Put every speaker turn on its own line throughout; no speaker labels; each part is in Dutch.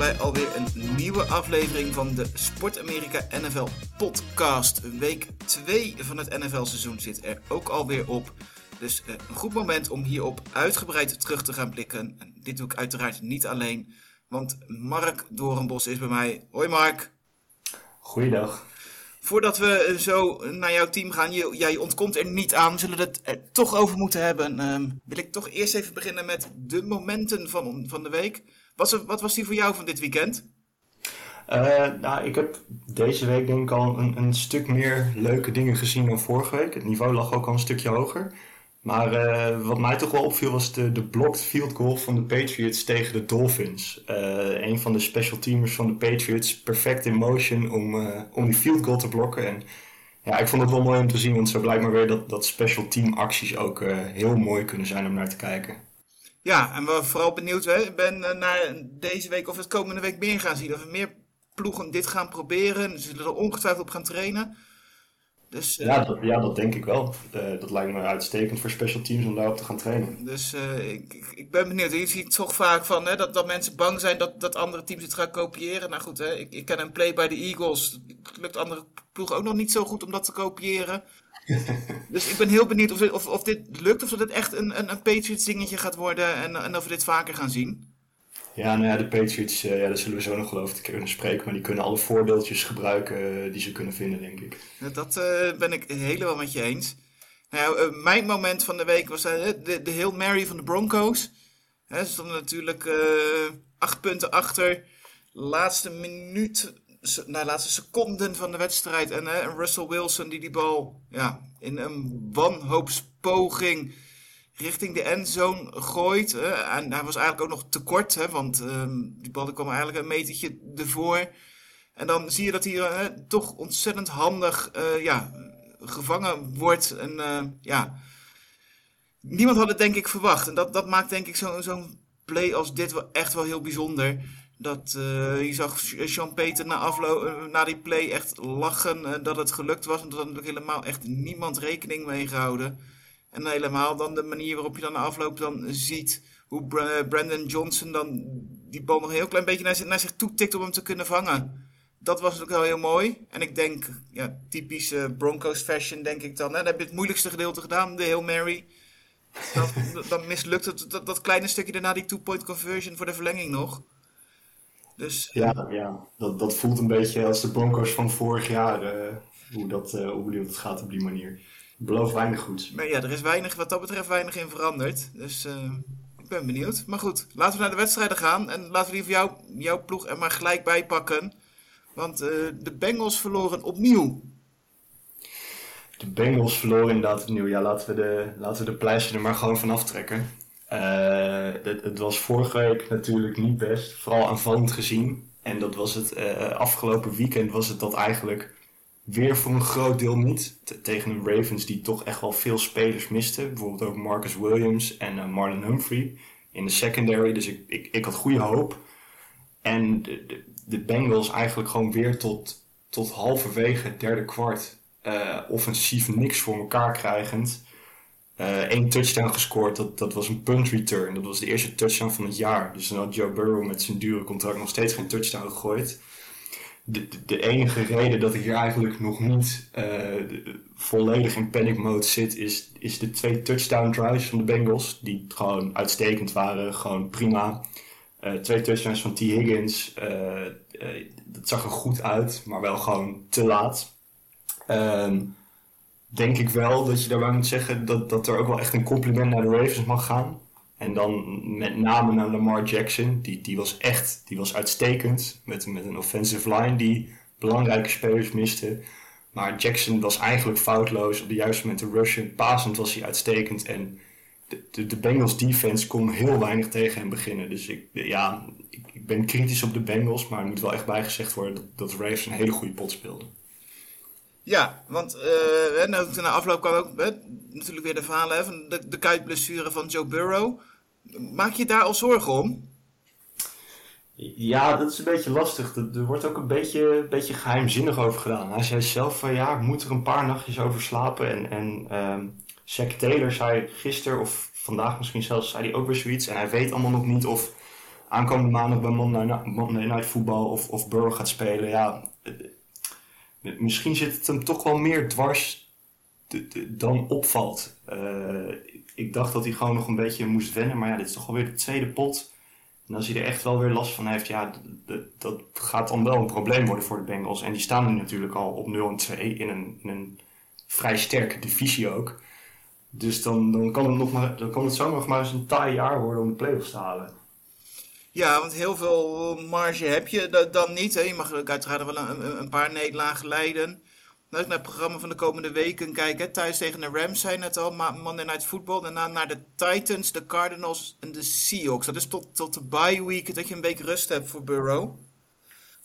bij alweer een nieuwe aflevering van de Sport Amerika NFL podcast. Week 2 van het NFL seizoen zit er ook alweer op. Dus eh, een goed moment om hierop uitgebreid terug te gaan blikken. En dit doe ik uiteraard niet alleen, want Mark Doornbos is bij mij. Hoi Mark.
Goeiedag.
Voordat we zo naar jouw team gaan, jij ontkomt er niet aan, we zullen het er toch over moeten hebben. Ehm, wil ik toch eerst even beginnen met de momenten van, van de week. Wat, was- wat was die voor jou van dit weekend?
Eh, nou, ik heb deze week denk ik al een, een stuk meer leuke dingen gezien dan vorige week. Het niveau lag ook al een stukje hoger. Maar eh, wat mij toch wel opviel was de, de blocked field goal van de Patriots tegen de Dolphins. Eh, een van de special teamers van de Patriots, perfect in motion om, om die field goal te blokken. En ja, ik vond het wel mooi om te zien, want zo blijkt maar weer dat, dat special team acties ook heel mooi kunnen zijn om naar te kijken.
Ja, en we vooral benieuwd hè, ben eh, naar deze week of we het komende week meer gaan zien. Of we meer ploegen dit gaan proberen. Ze zullen er ongetwijfeld op gaan trainen. Dus, eh,
Ja, dat, ja, dat denk ik wel. Eh, dat lijkt me uitstekend voor special teams om daarop te gaan trainen.
dus eh, ik, ik- ik ben benieuwd. Je ziet toch vaak van, hè, dat, dat mensen bang zijn dat, dat andere teams het gaan kopiëren. Nou goed, hè, ik, ik ken een play bij de Eagles. Het lukt andere ploegen ook nog niet zo goed om dat te kopiëren. dus ik ben heel benieuwd of dit, of, of dit lukt. Of dat het echt een, een, een Patriots dingetje gaat worden. En, en of we dit vaker gaan zien.
Ja, nou ja, de Patriots, eh, ja, daar zullen we zo nog over te kunnen spreken. Maar die kunnen alle voorbeeldjes gebruiken eh, die ze kunnen vinden, denk ik.
Dat eh, ben ik helemaal met je eens. Nou, mijn moment van de week was de, de Hail Mary van de Broncos. Hè, ze stonden natuurlijk acht punten achter. Laatste minuut, se- nou, laatste seconden van de wedstrijd. En Russell Wilson die die bal ja, in een wanhoopspoging richting de endzone gooit. en hij was eigenlijk ook nog tekort, hè, want ehm, die bal kwam eigenlijk een metertje ervoor. En dan zie je dat hij eh, toch ontzettend handig eh, ja, gevangen wordt. En eh, ja, niemand had het denk ik verwacht. En dat, dat maakt denk ik zo- zo'n play als dit wel echt wel heel bijzonder. Dat eh, je zag Sean Peter na, eh, na die play echt lachen eh, dat het gelukt was. En dat had natuurlijk helemaal echt niemand rekening mee gehouden. En helemaal dan de manier waarop je dan na afloop dan ziet hoe Bra- Brandon Johnson dan die bal nog een heel klein beetje naar, zich- naar zich toe tikt om hem te kunnen vangen. Dat was natuurlijk wel heel mooi. En ik denk, ja, typisch eh, Broncos fashion denk ik dan. Hè? Dan heb je het moeilijkste gedeelte gedaan, de Hail Mary. Dan mislukt het dat, dat kleine stukje daarna, die two-point conversion voor de verlenging nog. Dus
Ja, ja dat, dat voelt een beetje als de Broncos van vorig jaar. eh, hoe, dat, eh, hoe dat gaat op die manier. Belooft weinig goeds.
Maar ja, er is weinig, wat dat betreft weinig in veranderd. Dus eh, ik ben benieuwd. Maar goed, laten we naar de wedstrijden gaan. En laten we die voor jou, jouw ploeg er maar gelijk bij pakken. Want eh, de Bengals verloren opnieuw.
De Bengals verloren inderdaad opnieuw. Ja, laten we de, laten we de pleister er maar gewoon van aftrekken. Eh, het, het was vorige week natuurlijk niet best. Vooral aanvallend gezien. En dat was het eh, afgelopen weekend was het dat eigenlijk weer voor een groot deel niet. Tegen een Ravens die toch echt wel veel spelers miste. Bijvoorbeeld ook Marcus Williams en eh, Marlon Humphrey in de secondary. Dus ik, ik, ik had goede hoop. En de, de, Bengals eigenlijk gewoon weer tot, tot halverwege het derde kwart offensief niks voor elkaar krijgend. Eén touchdown gescoord, dat, dat was een punt return. Dat was de eerste touchdown van het jaar. Dus dan had Joe Burrow met zijn dure contract nog steeds geen touchdown gegooid. De, de, enige reden dat ik hier eigenlijk nog niet eh, volledig in panic mode zit, is, is de twee touchdown drives van de Bengals. Die gewoon uitstekend waren, gewoon prima. Eh, twee touchdowns van T. Higgins. eh, eh, dat zag er goed uit, maar wel gewoon te laat. Ehm, denk ik wel dat je daarbij moet zeggen dat, dat er ook wel echt een compliment naar de Ravens mag gaan. En dan met name naar Lamar Jackson. Die, die was echt die was uitstekend. Met, met een offensive line die belangrijke spelers miste. Maar Jackson was eigenlijk foutloos op de juiste momenten rushen. Pasend was hij uitstekend. En de, de, de Bengals defense kon heel weinig tegen hem beginnen. Dus ik, ja, ik, ben kritisch op de Bengals. Maar er moet wel echt bijgezegd worden dat, dat de Ravens een hele goede pot speelden.
Ja, want uh, na afloop kwam ook natuurlijk weer de verhalen hè, van de, de kuitblessure van Joe Burrow. Maak je daar al zorgen om?
Ja, dat is een beetje lastig. Er wordt ook een beetje, beetje geheimzinnig over gedaan. Hij zei zelf van ja, ik moet er een paar nachtjes over slapen. En, en um, Zack Taylor zei gisteren of vandaag misschien zelfs zei hij ook weer zoiets. En hij weet allemaal nog niet of aankomende maandag bij Monday, Monday Night Football of, of Burrow gaat spelen. Ja, misschien zit het hem toch wel meer dwars dan opvalt. Uh, ik dacht dat hij gewoon nog een beetje moest wennen. Maar ja, dit is toch alweer de tweede pot. En als hij er echt wel weer last van heeft, ja, dat gaat dan wel een probleem worden voor de Bengals. En die staan nu natuurlijk al op 0 en 2 in een, een vrij sterke divisie ook. Dus dan, dan, kan het nog maar, dan kan het zo nog maar eens een taai jaar worden om de playoffs te halen.
Ja, want heel veel marge heb je dan niet. Je mag uiteraard wel een, een paar nederlagen leiden. Als ik naar het programma van de komende weken kijk, hè, thuis tegen de Rams zijn het al, Monday Night Football. Daarna naar de Titans, de Cardinals en de Seahawks. Dat is tot, tot de bye week dat je een week rust hebt voor Burrow.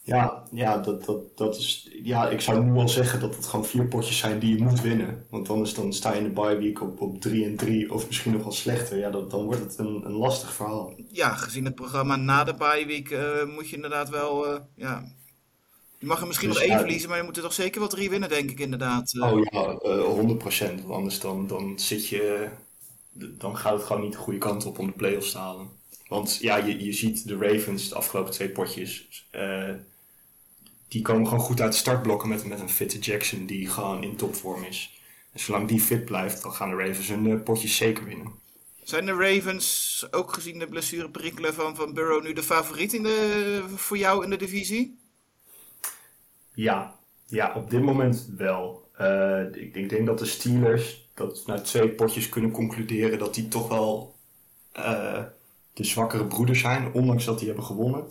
Ja, ja, dat, dat, dat is, ja, ik zou nu wel zeggen dat het gewoon vier potjes zijn die je moet winnen. Want anders dan sta je in de bye week op, op 3 en 3 of misschien nog wel slechter. Ja, dat, dan wordt het een, een lastig verhaal.
Ja, gezien het programma na de bye week uh, moet je inderdaad wel... Uh, ja. Je mag er misschien dus, nog één verliezen, maar je moet er toch zeker wel drie winnen, denk ik inderdaad.
Uh. Oh ja, uh, 100%. Anders dan, dan zit je... Dan gaat het gewoon niet de goede kant op om de play-offs te halen. Want ja, je, je ziet de Ravens de afgelopen twee potjes die komen gewoon goed uit de startblokken met, met een fitte Jackson die gewoon in topvorm is. En zolang die fit blijft, dan gaan de Ravens hun uh, potjes zeker winnen.
Zijn de Ravens, ook gezien de blessureperikelen van, van Burrow, nu de favoriet in de, voor jou in de divisie?
Ja, ja op dit moment wel. Uh, ik, ik, denk dat de Steelers, dat na twee potjes kunnen concluderen dat die toch wel uh, de zwakkere broeders zijn, ondanks dat die hebben gewonnen.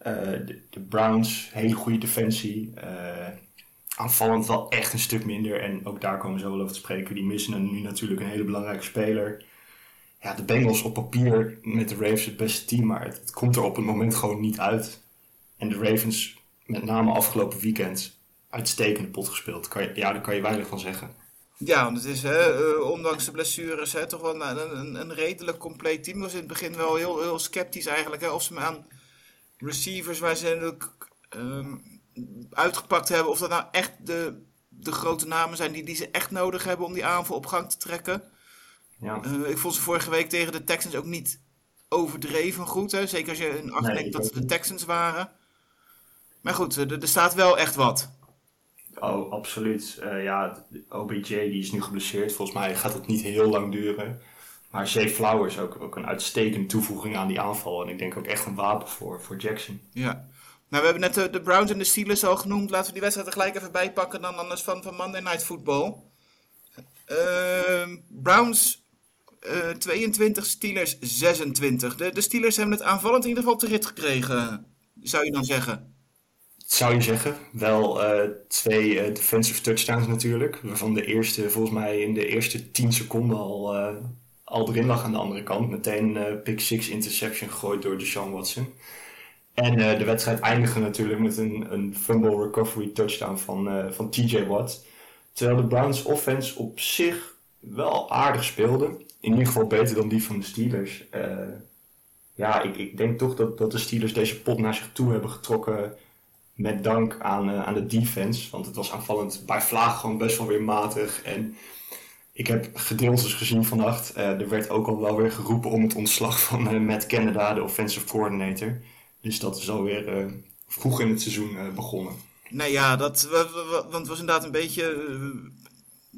Eh, de, de, Browns, hele goede defensie. Uh, aanvallend wel echt een stuk minder. En ook daar komen we zo wel over te spreken. Die missen nu natuurlijk een hele belangrijke speler. Ja, de Bengals op papier met de Ravens het beste team. Maar het, komt er op het moment gewoon niet uit. En de Ravens, met name afgelopen weekend, uitstekende pot gespeeld. Kan je, ja, daar kan je weinig van zeggen.
Ja, want het is, hè, uh, ondanks de blessures, hè, toch wel een, een, een, redelijk compleet team. was in het begin wel heel, heel sceptisch eigenlijk. Hè, of ze me aan receivers waar ze um, uitgepakt hebben. Of dat nou echt de, de grote namen zijn die, die ze echt nodig hebben om die aanval op gang te trekken. Ja. Uh, ik vond ze vorige week tegen de Texans ook niet overdreven goed. Hè? Zeker als je in acht nee, dat het de Texans waren. Maar goed, er, er staat wel echt wat.
Oh, absoluut. Uh, ja, OBJ die is nu geblesseerd. Volgens mij gaat het niet heel lang duren. Maar Zay Flowers ook, ook een uitstekende toevoeging aan die aanval. En ik denk ook echt een wapen voor, voor Jackson.
Ja. Nou, we hebben net de, de Browns en de Steelers al genoemd. Laten we die wedstrijd er gelijk even bij pakken dan anders van, van Monday Night Football. Uh, Browns uh, 22, Steelers 26. De, de Steelers hebben het aanvallend in ieder geval te rit gekregen, zou je dan zeggen?
Zou je zeggen. Wel uh, twee defensive touchdowns natuurlijk. Waarvan de eerste volgens mij in de eerste 10 seconden al al erin lag aan de andere kant. Meteen uh, pick 6 interception gegooid door Deshaun Watson. En uh, de wedstrijd eindigde natuurlijk met een, een fumble recovery touchdown van, uh, van TJ Watt. Terwijl de Browns offense op zich wel aardig speelde. In ieder geval beter dan die van de Steelers. ja, ik, ik denk toch dat, dat de Steelers deze pot naar zich toe hebben getrokken met dank aan, aan de defense. Want het was aanvallend bij Vlaag gewoon best wel weer matig. En ik heb gedeeltes gezien vannacht. Uh, er werd ook al wel weer geroepen om het ontslag van uh, Matt Canada, de offensive coordinator. Dus dat is alweer uh, vroeg in het seizoen begonnen.
Nou ja, dat, want het was inderdaad een beetje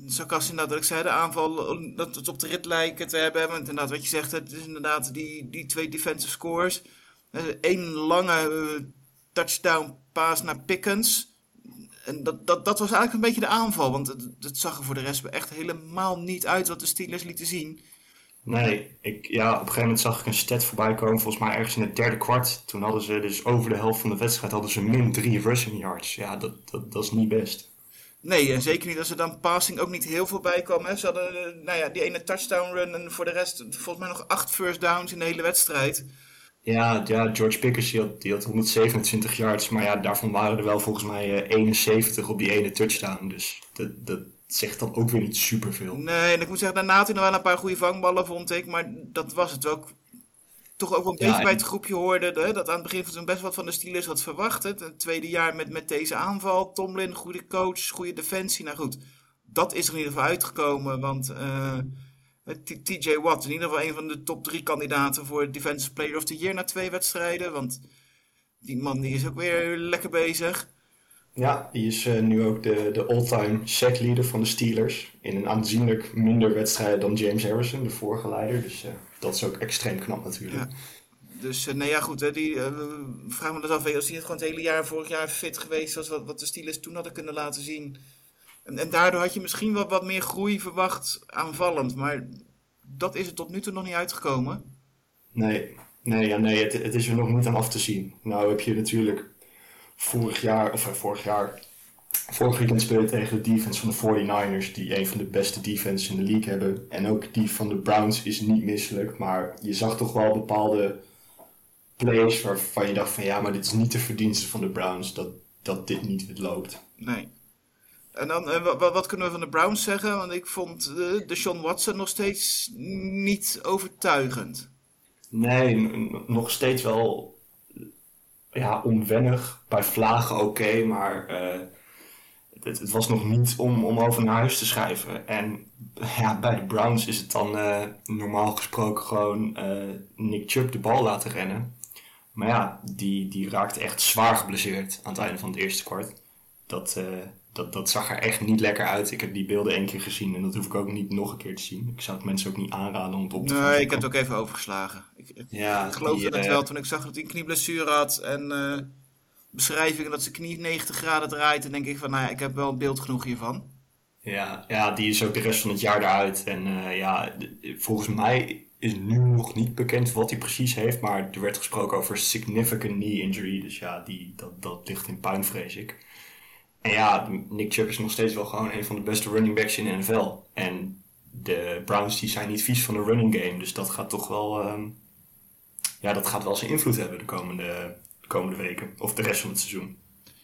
sarcastisch inderdaad dat ik zei, de aanval, dat het op de rit lijken te hebben. Want inderdaad, wat je zegt, het is inderdaad die, die twee defensive scores. Eén lange touchdown pass naar Pickens en dat, dat, dat was eigenlijk een beetje de aanval. Want het, het zag er voor de rest echt helemaal niet uit wat de Steelers lieten zien.
Nee, ik, ja, op een gegeven moment zag ik een stat voorbij komen, volgens mij ergens in het derde kwart. Toen hadden ze dus over de helft van de wedstrijd hadden ze min drie rushing yards. Ja, dat, dat, dat is niet best.
Nee, en zeker niet als er dan passing ook niet heel veel bij kwam. Hè. Ze hadden eh, nou ja, die ene touchdown run en voor de rest volgens mij nog acht first downs in de hele wedstrijd.
Ja, ja George Pickens die had, die had 127 yards, maar ja, daarvan waren er wel volgens mij eh, 71 op die ene touchdown. Dus dat, dat zegt dan ook weer niet superveel.
Nee, en ik moet zeggen, daarna had hij nog wel een paar goede vangballen, vond ik. Maar dat was het ook. Toch ook wel een
Ja,
beetje
en-
bij het groepje hoorde. hè, dat aan het begin van zo'n best wat van de Steelers had verwacht. hè. Het tweede jaar met, met deze aanval. Tomlin, goede coach, goede defensie. Nou goed, dat is er in ieder geval uitgekomen. Want eh, TJ Watt in ieder geval een van de top drie kandidaten voor Defensive Player of the Year na twee wedstrijden. Want die man die is ook weer lekker bezig.
Ja, die is eh, nu ook de, de all-time sack leader van de Steelers. In een aanzienlijk minder wedstrijden dan James Harrison, de vorige leider. Dus eh, dat is ook extreem knap natuurlijk.
Ja. Dus eh, nee, ja, goed. Hè, die, eh, we vragen me dus af, als hij het gewoon het hele jaar, vorig jaar fit geweest was, wat, wat de Steelers toen hadden kunnen laten zien. En, en daardoor had je misschien wel wat meer groei verwacht aanvallend. Maar dat is er tot nu toe nog niet uitgekomen.
Nee, nee, ja, nee het, het is er nog niet aan af te zien. Nou heb je natuurlijk vorig jaar, of eh, vorig jaar, vorig weekend spelen tegen de defense van de 49ers, die een van de beste defenses in de league hebben. En ook die van de Browns is niet misselijk, maar je zag toch wel bepaalde plays waarvan je dacht van ja, maar dit is niet de verdienste van de Browns, dat, dat dit niet loopt.
Nee. En dan, eh, wa- wa- wat kunnen we van de Browns zeggen? Want ik vond eh, de Sean Watson nog steeds niet overtuigend.
Nee, nog steeds wel ja, onwennig. Bij vlagen oké, maar eh, het, was nog niet om, om over naar huis te schrijven. En ja, bij de Browns is het dan normaal gesproken gewoon Nick Chubb de bal laten rennen. Maar ja, die, die raakte echt zwaar geblesseerd aan het einde van het eerste kwart. Dat, dat, dat zag er echt niet lekker uit. Ik heb die beelden één keer gezien en dat hoef ik ook niet nog een keer te zien. Ik zou het mensen ook niet aanraden om het op te
Nee, ik heb het ook even overgeslagen. Ik, ik
Ja,
ik geloofde het
eh,
wel toen ik zag dat hij een knieblessure had. En eh, beschrijvingen dat zijn knie 90 graden draait. En denk ik van, nou ja, ik heb wel beeld genoeg hiervan.
Ja, ja, die is ook de rest van het jaar eruit. En eh, ja, volgens mij is nu nog niet bekend wat hij precies heeft. Maar er werd gesproken over significant knee injury. Dus ja, die, dat, dat ligt in puin, vrees ik. En ja, Nick Chubb is nog steeds wel gewoon een van de beste running backs in de NFL. En de Browns die zijn niet vies van de running game. Dus dat gaat toch wel, ehm, ja, dat gaat wel zijn invloed hebben de komende, de komende weken. Of de rest van het seizoen.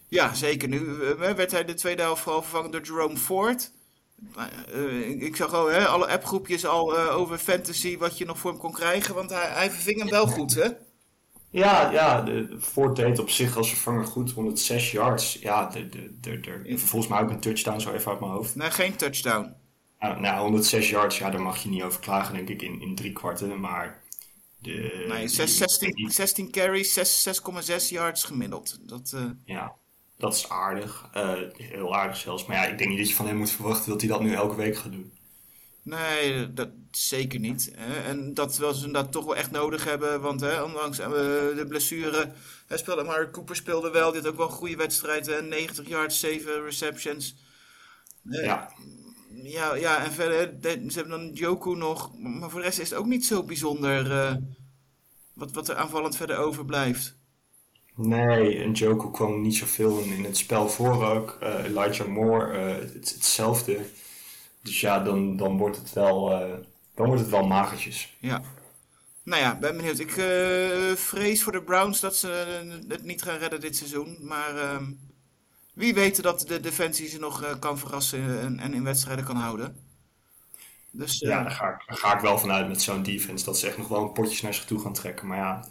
Ja, zeker. Nu eh, werd hij de tweede helft vooral vervangen door Jerome Ford. Eh, ik- zag al hè, alle appgroepjes al eh, over fantasy wat je nog voor hem kon krijgen. Want hij, hij verving hem wel goed, hè?
Ja, ja, de Ford deed op zich als vervanger goed, 106 yards. Ja, de, de, de, de, volgens mij ook een touchdown, zo even uit mijn hoofd.
Nee, geen touchdown.
Nou, nou, 106 yards, ja, daar mag je niet over klagen, denk ik, in, in drie kwarten. Maar de,
Nee,
die-
6, 16,
die-
16 carries, 6 6,6 yards gemiddeld. Dat, eh,
ja, dat is aardig. Eh, heel aardig zelfs. Maar ja, ik denk niet dat je van hem moet verwachten dat hij dat nu elke week gaat doen.
Nee, dat zeker niet. Hè. En dat we ze inderdaad toch wel echt nodig hebben. Want hè, ondanks eh, de blessure. Hij speelde, maar Cooper speelde wel. Dit ook wel een goede wedstrijd. Hè. 90 yards, 7 receptions. Eh,
Ja,
ja, ja, en verder, de- ze hebben dan Joku nog. Maar voor de rest is het ook niet zo bijzonder. eh, wat, wat er aanvallend verder overblijft.
nee, en Joker kwam niet zoveel in, in het spel voor ook. Eh, Elijah Moore, het, hetzelfde. Dus ja, dan, dan wordt het wel, eh, dan wordt het wel magertjes.
Ja. Nou ja, ben benieuwd. Ik eh, vrees voor de Browns dat ze eh, het niet gaan redden dit seizoen. Maar ehm, wie weet dat de defensie ze nog kan verrassen en, en in wedstrijden kan houden. Dus
Ja, daar ga, ik, daar ga ik wel vanuit met zo'n defense. Dat ze echt nog wel een potjes naar zich toe gaan trekken. Maar ja,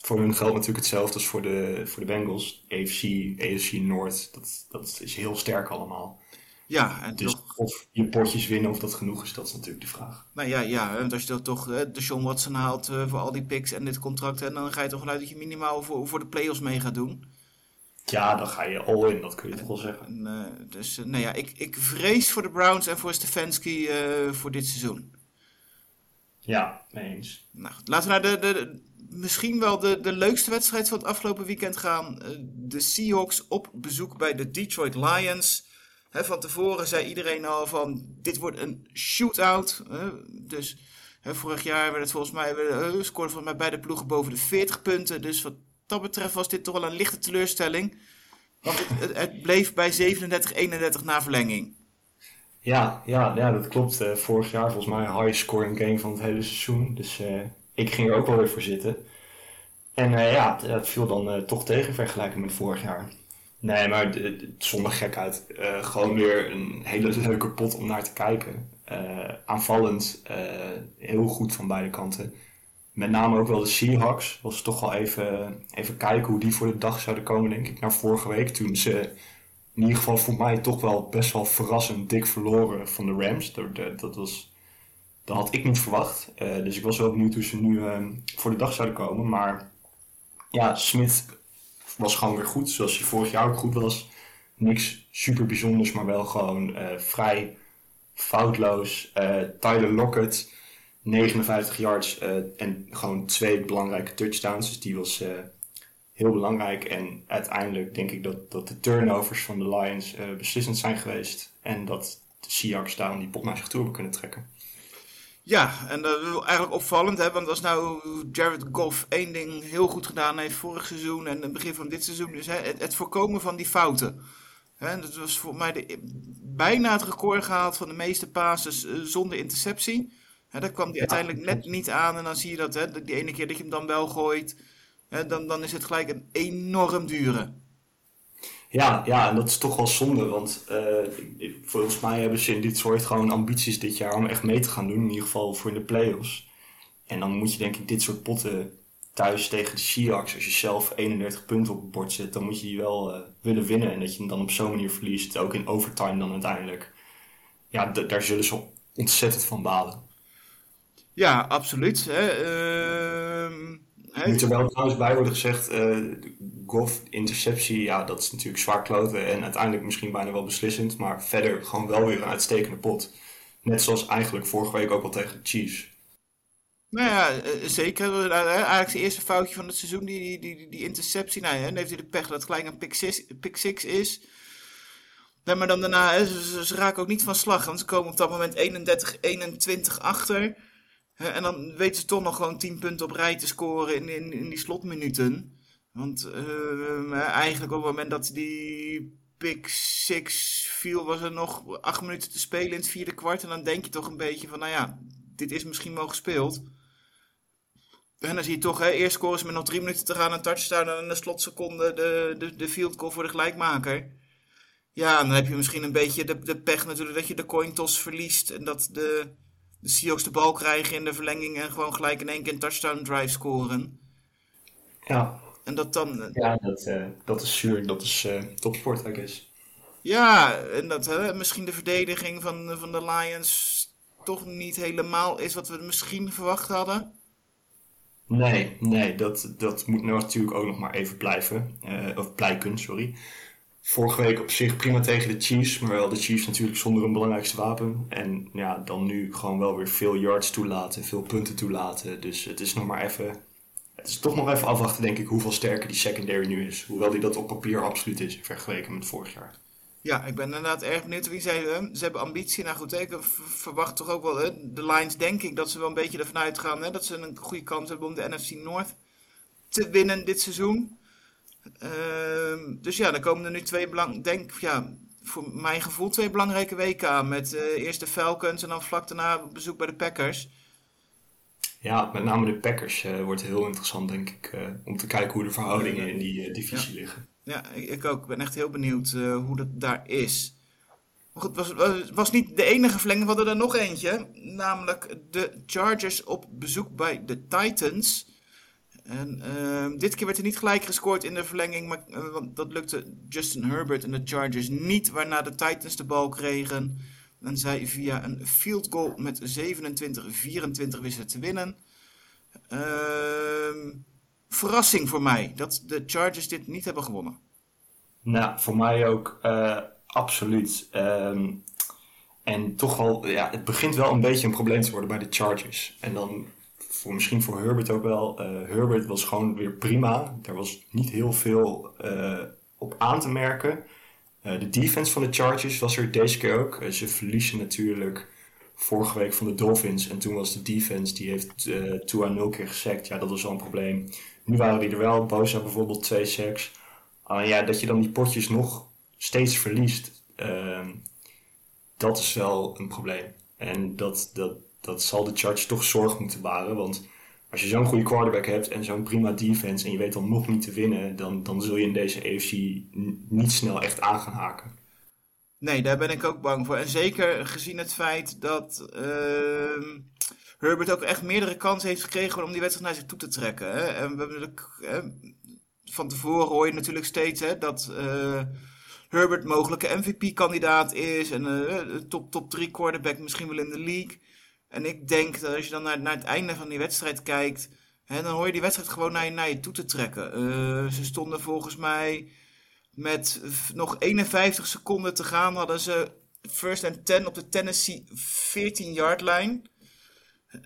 voor hun geldt natuurlijk hetzelfde als voor de, voor de Bengals. AFC, AFC Noord, dat, dat is heel sterk allemaal.
Ja, en
Dus
toch,
of je potjes winnen of dat genoeg is, dat is natuurlijk de vraag.
nou ja, ja, want als je dan toch eh, de Sean Watson haalt eh, voor al die picks en dit contract, en dan ga je toch vanuit dat je minimaal voor, voor de playoffs mee gaat doen.
Ja, dan ga je all in, dat kun je toch wel zeggen.
En, eh, dus nou ja, ik, ik vrees voor de Browns en voor Stefanski voor dit seizoen.
Ja, mee eens.
Nou, laten we naar de, de, misschien wel de, de leukste wedstrijd van het afgelopen weekend gaan. De Seahawks op bezoek bij de Detroit Lions. Van tevoren zei iedereen al van dit wordt een shootout. dus vorig jaar werd het volgens mij, uh, scoorde volgens mij beide ploegen boven de 40 punten. Dus wat dat betreft was dit toch wel een lichte teleurstelling. Want het, het, bleef bij 37-31 na verlenging.
Ja, ja, ja dat klopt. Eh, vorig jaar volgens mij een high scoring game van het hele seizoen. Dus eh, ik ging er ook wel weer voor zitten. En eh, ja, het, het viel dan eh, toch tegen in vergelijking met vorig jaar. Nee, maar de- de- zonder gekheid. eh gewoon weer een hele leuke pot om naar te kijken. Eh, aanvallend, eh, heel goed van beide kanten. Met name ook wel de Seahawks. Was toch wel even, even kijken hoe die voor de dag zouden komen, denk ik, naar vorige week. Toen ze in ieder geval voor mij toch wel best wel verrassend dik verloren van de Rams. Dat, dat, was, dat had ik niet verwacht. Dus ik was wel benieuwd hoe ze nu voor de dag zouden komen. Maar ja, Smith was gewoon weer goed, zoals hij vorig jaar ook goed was. Niks super bijzonders, maar wel gewoon eh, vrij foutloos. Eh, Tyler Lockett, 59 yards eh, en gewoon twee belangrijke touchdowns. Dus die was heel belangrijk. En uiteindelijk denk ik dat, dat de turnovers van de Lions beslissend zijn geweest. En dat de Seahawks daarom die pot naar zich toe hebben kunnen trekken.
Ja, en dat is eigenlijk opvallend, hè, want als nou Jared Goff één ding heel goed gedaan heeft vorig seizoen en het begin van dit seizoen, is hè, het, het voorkomen van die fouten. Hè, dat was voor mij de, bijna het record gehaald van de meeste passes eh, zonder interceptie. Hè, daar kwam hij uiteindelijk net niet aan en dan zie je dat, hè, die ene keer dat je hem dan wel gooit, hè, dan, dan is het gelijk een enorm dure.
Ja, ja, en dat is toch wel zonde, want eh, volgens mij hebben ze in dit soort gewoon ambities dit jaar om echt mee te gaan doen, in ieder geval voor in de playoffs. En dan moet je denk ik dit soort potten thuis tegen de Seahawks, als je zelf 31 punten op het bord zet, dan moet je die wel eh, willen winnen. En dat je hem dan op zo'n manier verliest, ook in overtime dan uiteindelijk. Ja, daar zullen ze ontzettend van balen.
Ja, absoluut. Hè, ehm, hè,
Moet er wel trouwens bij worden gezegd, eh Goff interceptie, ja, dat is natuurlijk zwaar kloten en uiteindelijk misschien bijna wel beslissend, maar verder gewoon wel weer een uitstekende pot. Net zoals eigenlijk vorige week ook al tegen de Chiefs.
Nou ja, eh, zeker. Eh, Eigenlijk zijn eerste foutje van het seizoen, die, die, die, die interceptie. Nou ja, dan heeft hij de pech dat het gelijk een pick six, pick six is. Maar dan daarna, hè, ze, ze- ze raken ook niet van slag. Want ze komen op dat moment 31-21 achter. En dan weten ze toch nog gewoon 10 punten op rij te scoren in, in, in die slotminuten. Want eh, eigenlijk op het moment dat die pick six viel, was er nog 8 minuten te spelen in het vierde kwart. En dan denk je toch een beetje van, nou ja, dit is misschien wel gespeeld. En dan zie je toch, hè, eerst scoren ze met nog drie minuten te gaan een touchdown en in de slotseconde de, de, de field goal voor de gelijkmaker. Ja, dan heb je misschien een beetje de, de pech natuurlijk dat je de coin toss verliest en dat de, de Seahawks de bal krijgen in de verlenging en gewoon gelijk in één keer een touchdown drive scoren.
Ja,
En dat dan, eh,
ja dat, eh, dat is zuur, dat is eh topsport, I guess.
ja, en dat hè, misschien de verdediging van, van de Lions toch niet helemaal is wat we misschien verwacht hadden.
Nee, nee, dat, dat moet nou natuurlijk ook nog maar even blijven. Eh, of blijken, sorry. Vorige week op zich prima tegen de Chiefs, maar wel de Chiefs natuurlijk zonder hun belangrijkste wapen. En ja, dan nu gewoon wel weer veel yards toelaten, veel punten toelaten. Dus het is nog maar even. Het is toch nog even afwachten, denk ik, hoeveel sterker die secondary nu is. Hoewel die dat op papier absoluut is, vergeleken met vorig jaar.
Ja, ik ben inderdaad erg benieuwd. Wie zei, ze hebben ambitie. Nou goed, ik verwacht toch ook wel. De Lions denk ik dat ze wel een beetje ervan uitgaan hè, dat ze een goede kans hebben om de NFC North te winnen dit seizoen. Ehm, dus ja, dan komen er nu twee belang, denk ja, voor mijn gevoel twee belangrijke weken aan. Met eh, eerst de Falcons en dan vlak daarna bezoek bij de Packers.
Ja, met name de Packers eh, wordt heel interessant, denk ik, eh, om te kijken hoe de verhoudingen in die divisie liggen.
Ja, ik, ook. Ik ben echt heel benieuwd hoe dat daar is. Maar goed, het was, was, was niet de enige verlenging. We hadden er nog eentje. Namelijk de Chargers op bezoek bij de Titans. En ehm, dit keer werd er niet gelijk gescoord in de verlenging. Maar, eh, want dat lukte Justin Herbert en de Chargers niet. Waarna de Titans de bal kregen. En zij via een field goal met 27-24 wisten te winnen. Ehm, verrassing voor mij dat de Chargers dit niet hebben gewonnen.
Nou, voor mij ook eh, absoluut. Ehm, en toch wel, ja, het begint wel een beetje een probleem te worden bij de Chargers. En dan voor, misschien voor Herbert ook wel. Eh, Herbert was gewoon weer prima. Er was niet heel veel eh, op aan te merken. Eh, de defense van de Chargers was er deze keer ook. Ze verliezen natuurlijk vorige week van de Dolphins. En toen was de defense, die heeft eh Tua nul keer gesackt. Ja, dat was wel een probleem. Nu waren die er wel. Bosa bijvoorbeeld twee sacks. Alleen ja, dat je dan die potjes nog steeds verliest, ehm, dat is wel een probleem. En dat, dat, dat zal de Chargers toch zorg moeten baren. Want als je zo'n goede quarterback hebt en zo'n prima defense en je weet dan nog niet te winnen, dan, dan zul je in deze AFC niet snel echt aan gaan haken.
Nee, daar ben ik ook bang voor. En zeker gezien het feit dat uh, Herbert ook echt meerdere kansen heeft gekregen om die wedstrijd naar zich toe te trekken. Hè? En we hebben hè, van tevoren hoor je natuurlijk steeds hè, dat uh, Herbert mogelijke MVP-kandidaat is en uh, top, top 3 quarterback misschien wel in de league. En ik denk dat als je dan naar, naar het einde van die wedstrijd kijkt, hè, dan hoor je die wedstrijd gewoon naar je, toe te trekken. Uh, ze stonden volgens mij met nog 51 seconden te gaan, hadden ze first and 10 op de Tennessee 14-yard line.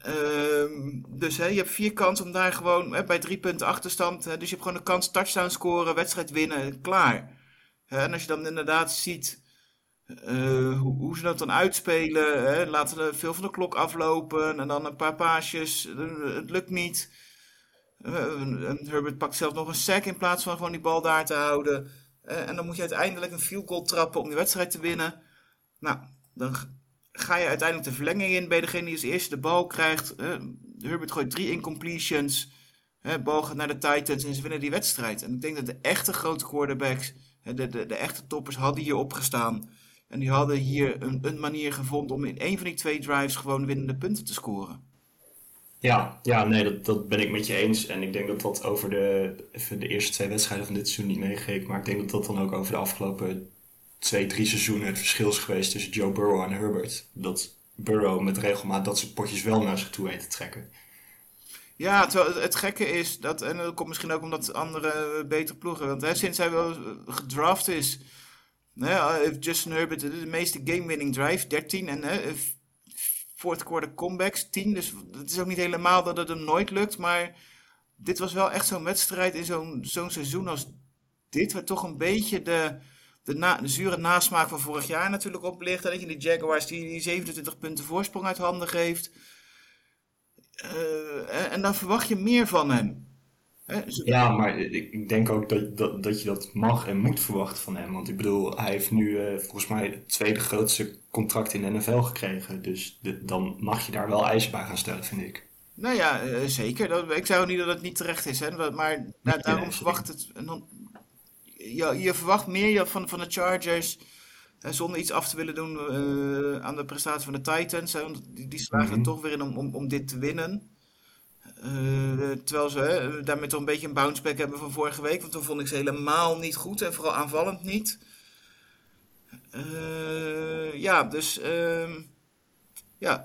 Uh, dus hè, je hebt vier kansen om daar gewoon hè, bij drie punten achterstand. Hè, dus je hebt gewoon een kans touchdown scoren, wedstrijd winnen, klaar. en als je dan inderdaad ziet uh, hoe, ze dat dan uitspelen, hè, laten veel van de klok aflopen en dan een paar paasjes, het lukt niet. Uh, Herbert pakt zelf nog een sack in plaats van gewoon die bal daar te houden. En dan moet je uiteindelijk een field goal trappen om die wedstrijd te winnen. Nou, dan ga je uiteindelijk de verlenging in. bij degene die als eerste de bal krijgt. Herbert gooit drie incompletions. Bal gaat naar de Titans en ze winnen die wedstrijd. En ik denk dat de echte grote quarterbacks, de, de, de echte toppers, hadden hier opgestaan. En die hadden hier een, een manier gevonden om in één van die twee drives gewoon winnende punten te scoren.
Ja, ja nee, dat, dat ben ik met je eens. En ik denk dat dat over de, even de eerste twee wedstrijden van dit seizoen niet meegeeft. Maar ik denk dat dat dan ook over de afgelopen twee, drie seizoenen het verschil is geweest tussen Joe Burrow en Herbert. Dat Burrow met regelmaat dat soort potjes wel naar zich toe weet te trekken.
Ja, terwijl het gekke is, dat, en dat komt misschien ook omdat andere beter ploegen. Want hè, sinds hij wel gedraft is, Justin Herbert de meeste game-winning drive, 13. En hè, fourth quarter comebacks, 10. Dus het is ook niet helemaal dat het hem nooit lukt. Maar dit was wel echt zo'n wedstrijd in zo'n seizoen als dit. Waar toch een beetje de, de, na, zure nasmaak van vorig jaar natuurlijk op ligt. Dat je de Jaguars die, die 27 punten voorsprong uit handen geeft. En dan verwacht je meer van hem.
Ja, maar ik, denk ook dat, dat, dat je dat mag en moet verwachten van hem. Want ik bedoel, hij heeft nu uh, volgens mij het tweede grootste contract in de NFL gekregen. Dus de, dan mag je daar wel eisen bij gaan stellen, vind ik.
Nou ja, uh, zeker. Dat, ik zou niet dat het niet terecht is. Hè? Maar nou, daarom verwacht het. Dan, ja, je verwacht meer van, van de Chargers. Uh, zonder iets af te willen doen aan de prestatie van de Titans. Hè? Die, die slagen mm -hmm. er toch weer in om, om, om dit te winnen. Uh, terwijl ze hè, daarmee toch een beetje een bounceback hebben van vorige week. Want toen vond ik ze helemaal niet goed. En vooral aanvallend niet. Uh, ja, dus... Uh, ja,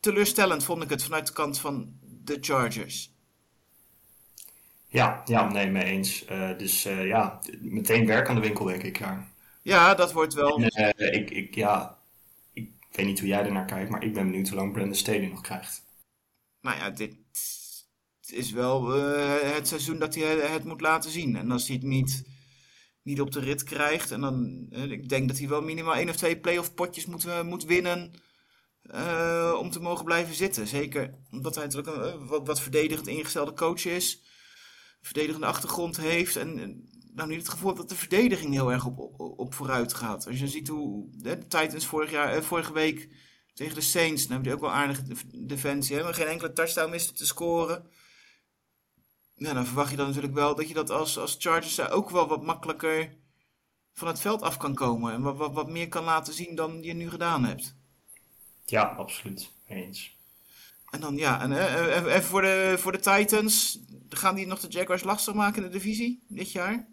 teleurstellend vond ik het vanuit de kant van de Chargers.
Ja, ja nee, mee eens. Dus ja, meteen werk aan de winkel, denk ik. Ja,
ja dat wordt wel...
En, ik, ik, ja, ik weet niet hoe jij ernaar kijkt, maar ik ben benieuwd hoe lang Brandon Staley nog krijgt.
Nou ja, dit is wel uh, het seizoen dat hij het moet laten zien. En als hij het niet, niet op de rit krijgt, en dan, uh, ik denk dat hij wel minimaal één of twee playoff potjes moet, uh, moet winnen om te mogen blijven zitten. Zeker omdat hij natuurlijk een wat, wat verdedigend ingestelde coach is, verdedigende achtergrond heeft en nou niet het gevoel dat de verdediging heel erg op, op, vooruit gaat. Als je ziet hoe de Titans vorig jaar, vorige week tegen de Saints, dan hebben die ook wel aardige defensie, hebben geen enkele touchdown misten te scoren ja, dan verwacht je dan natuurlijk wel dat je dat als, als Chargers daar ook wel wat makkelijker van het veld af kan komen. En wat, wat, wat meer kan laten zien dan je nu gedaan hebt.
Ja, absoluut. Eens.
En dan ja, en, en, en voor, de, voor de Titans, gaan die nog de Jaguars lastig maken in de divisie dit jaar?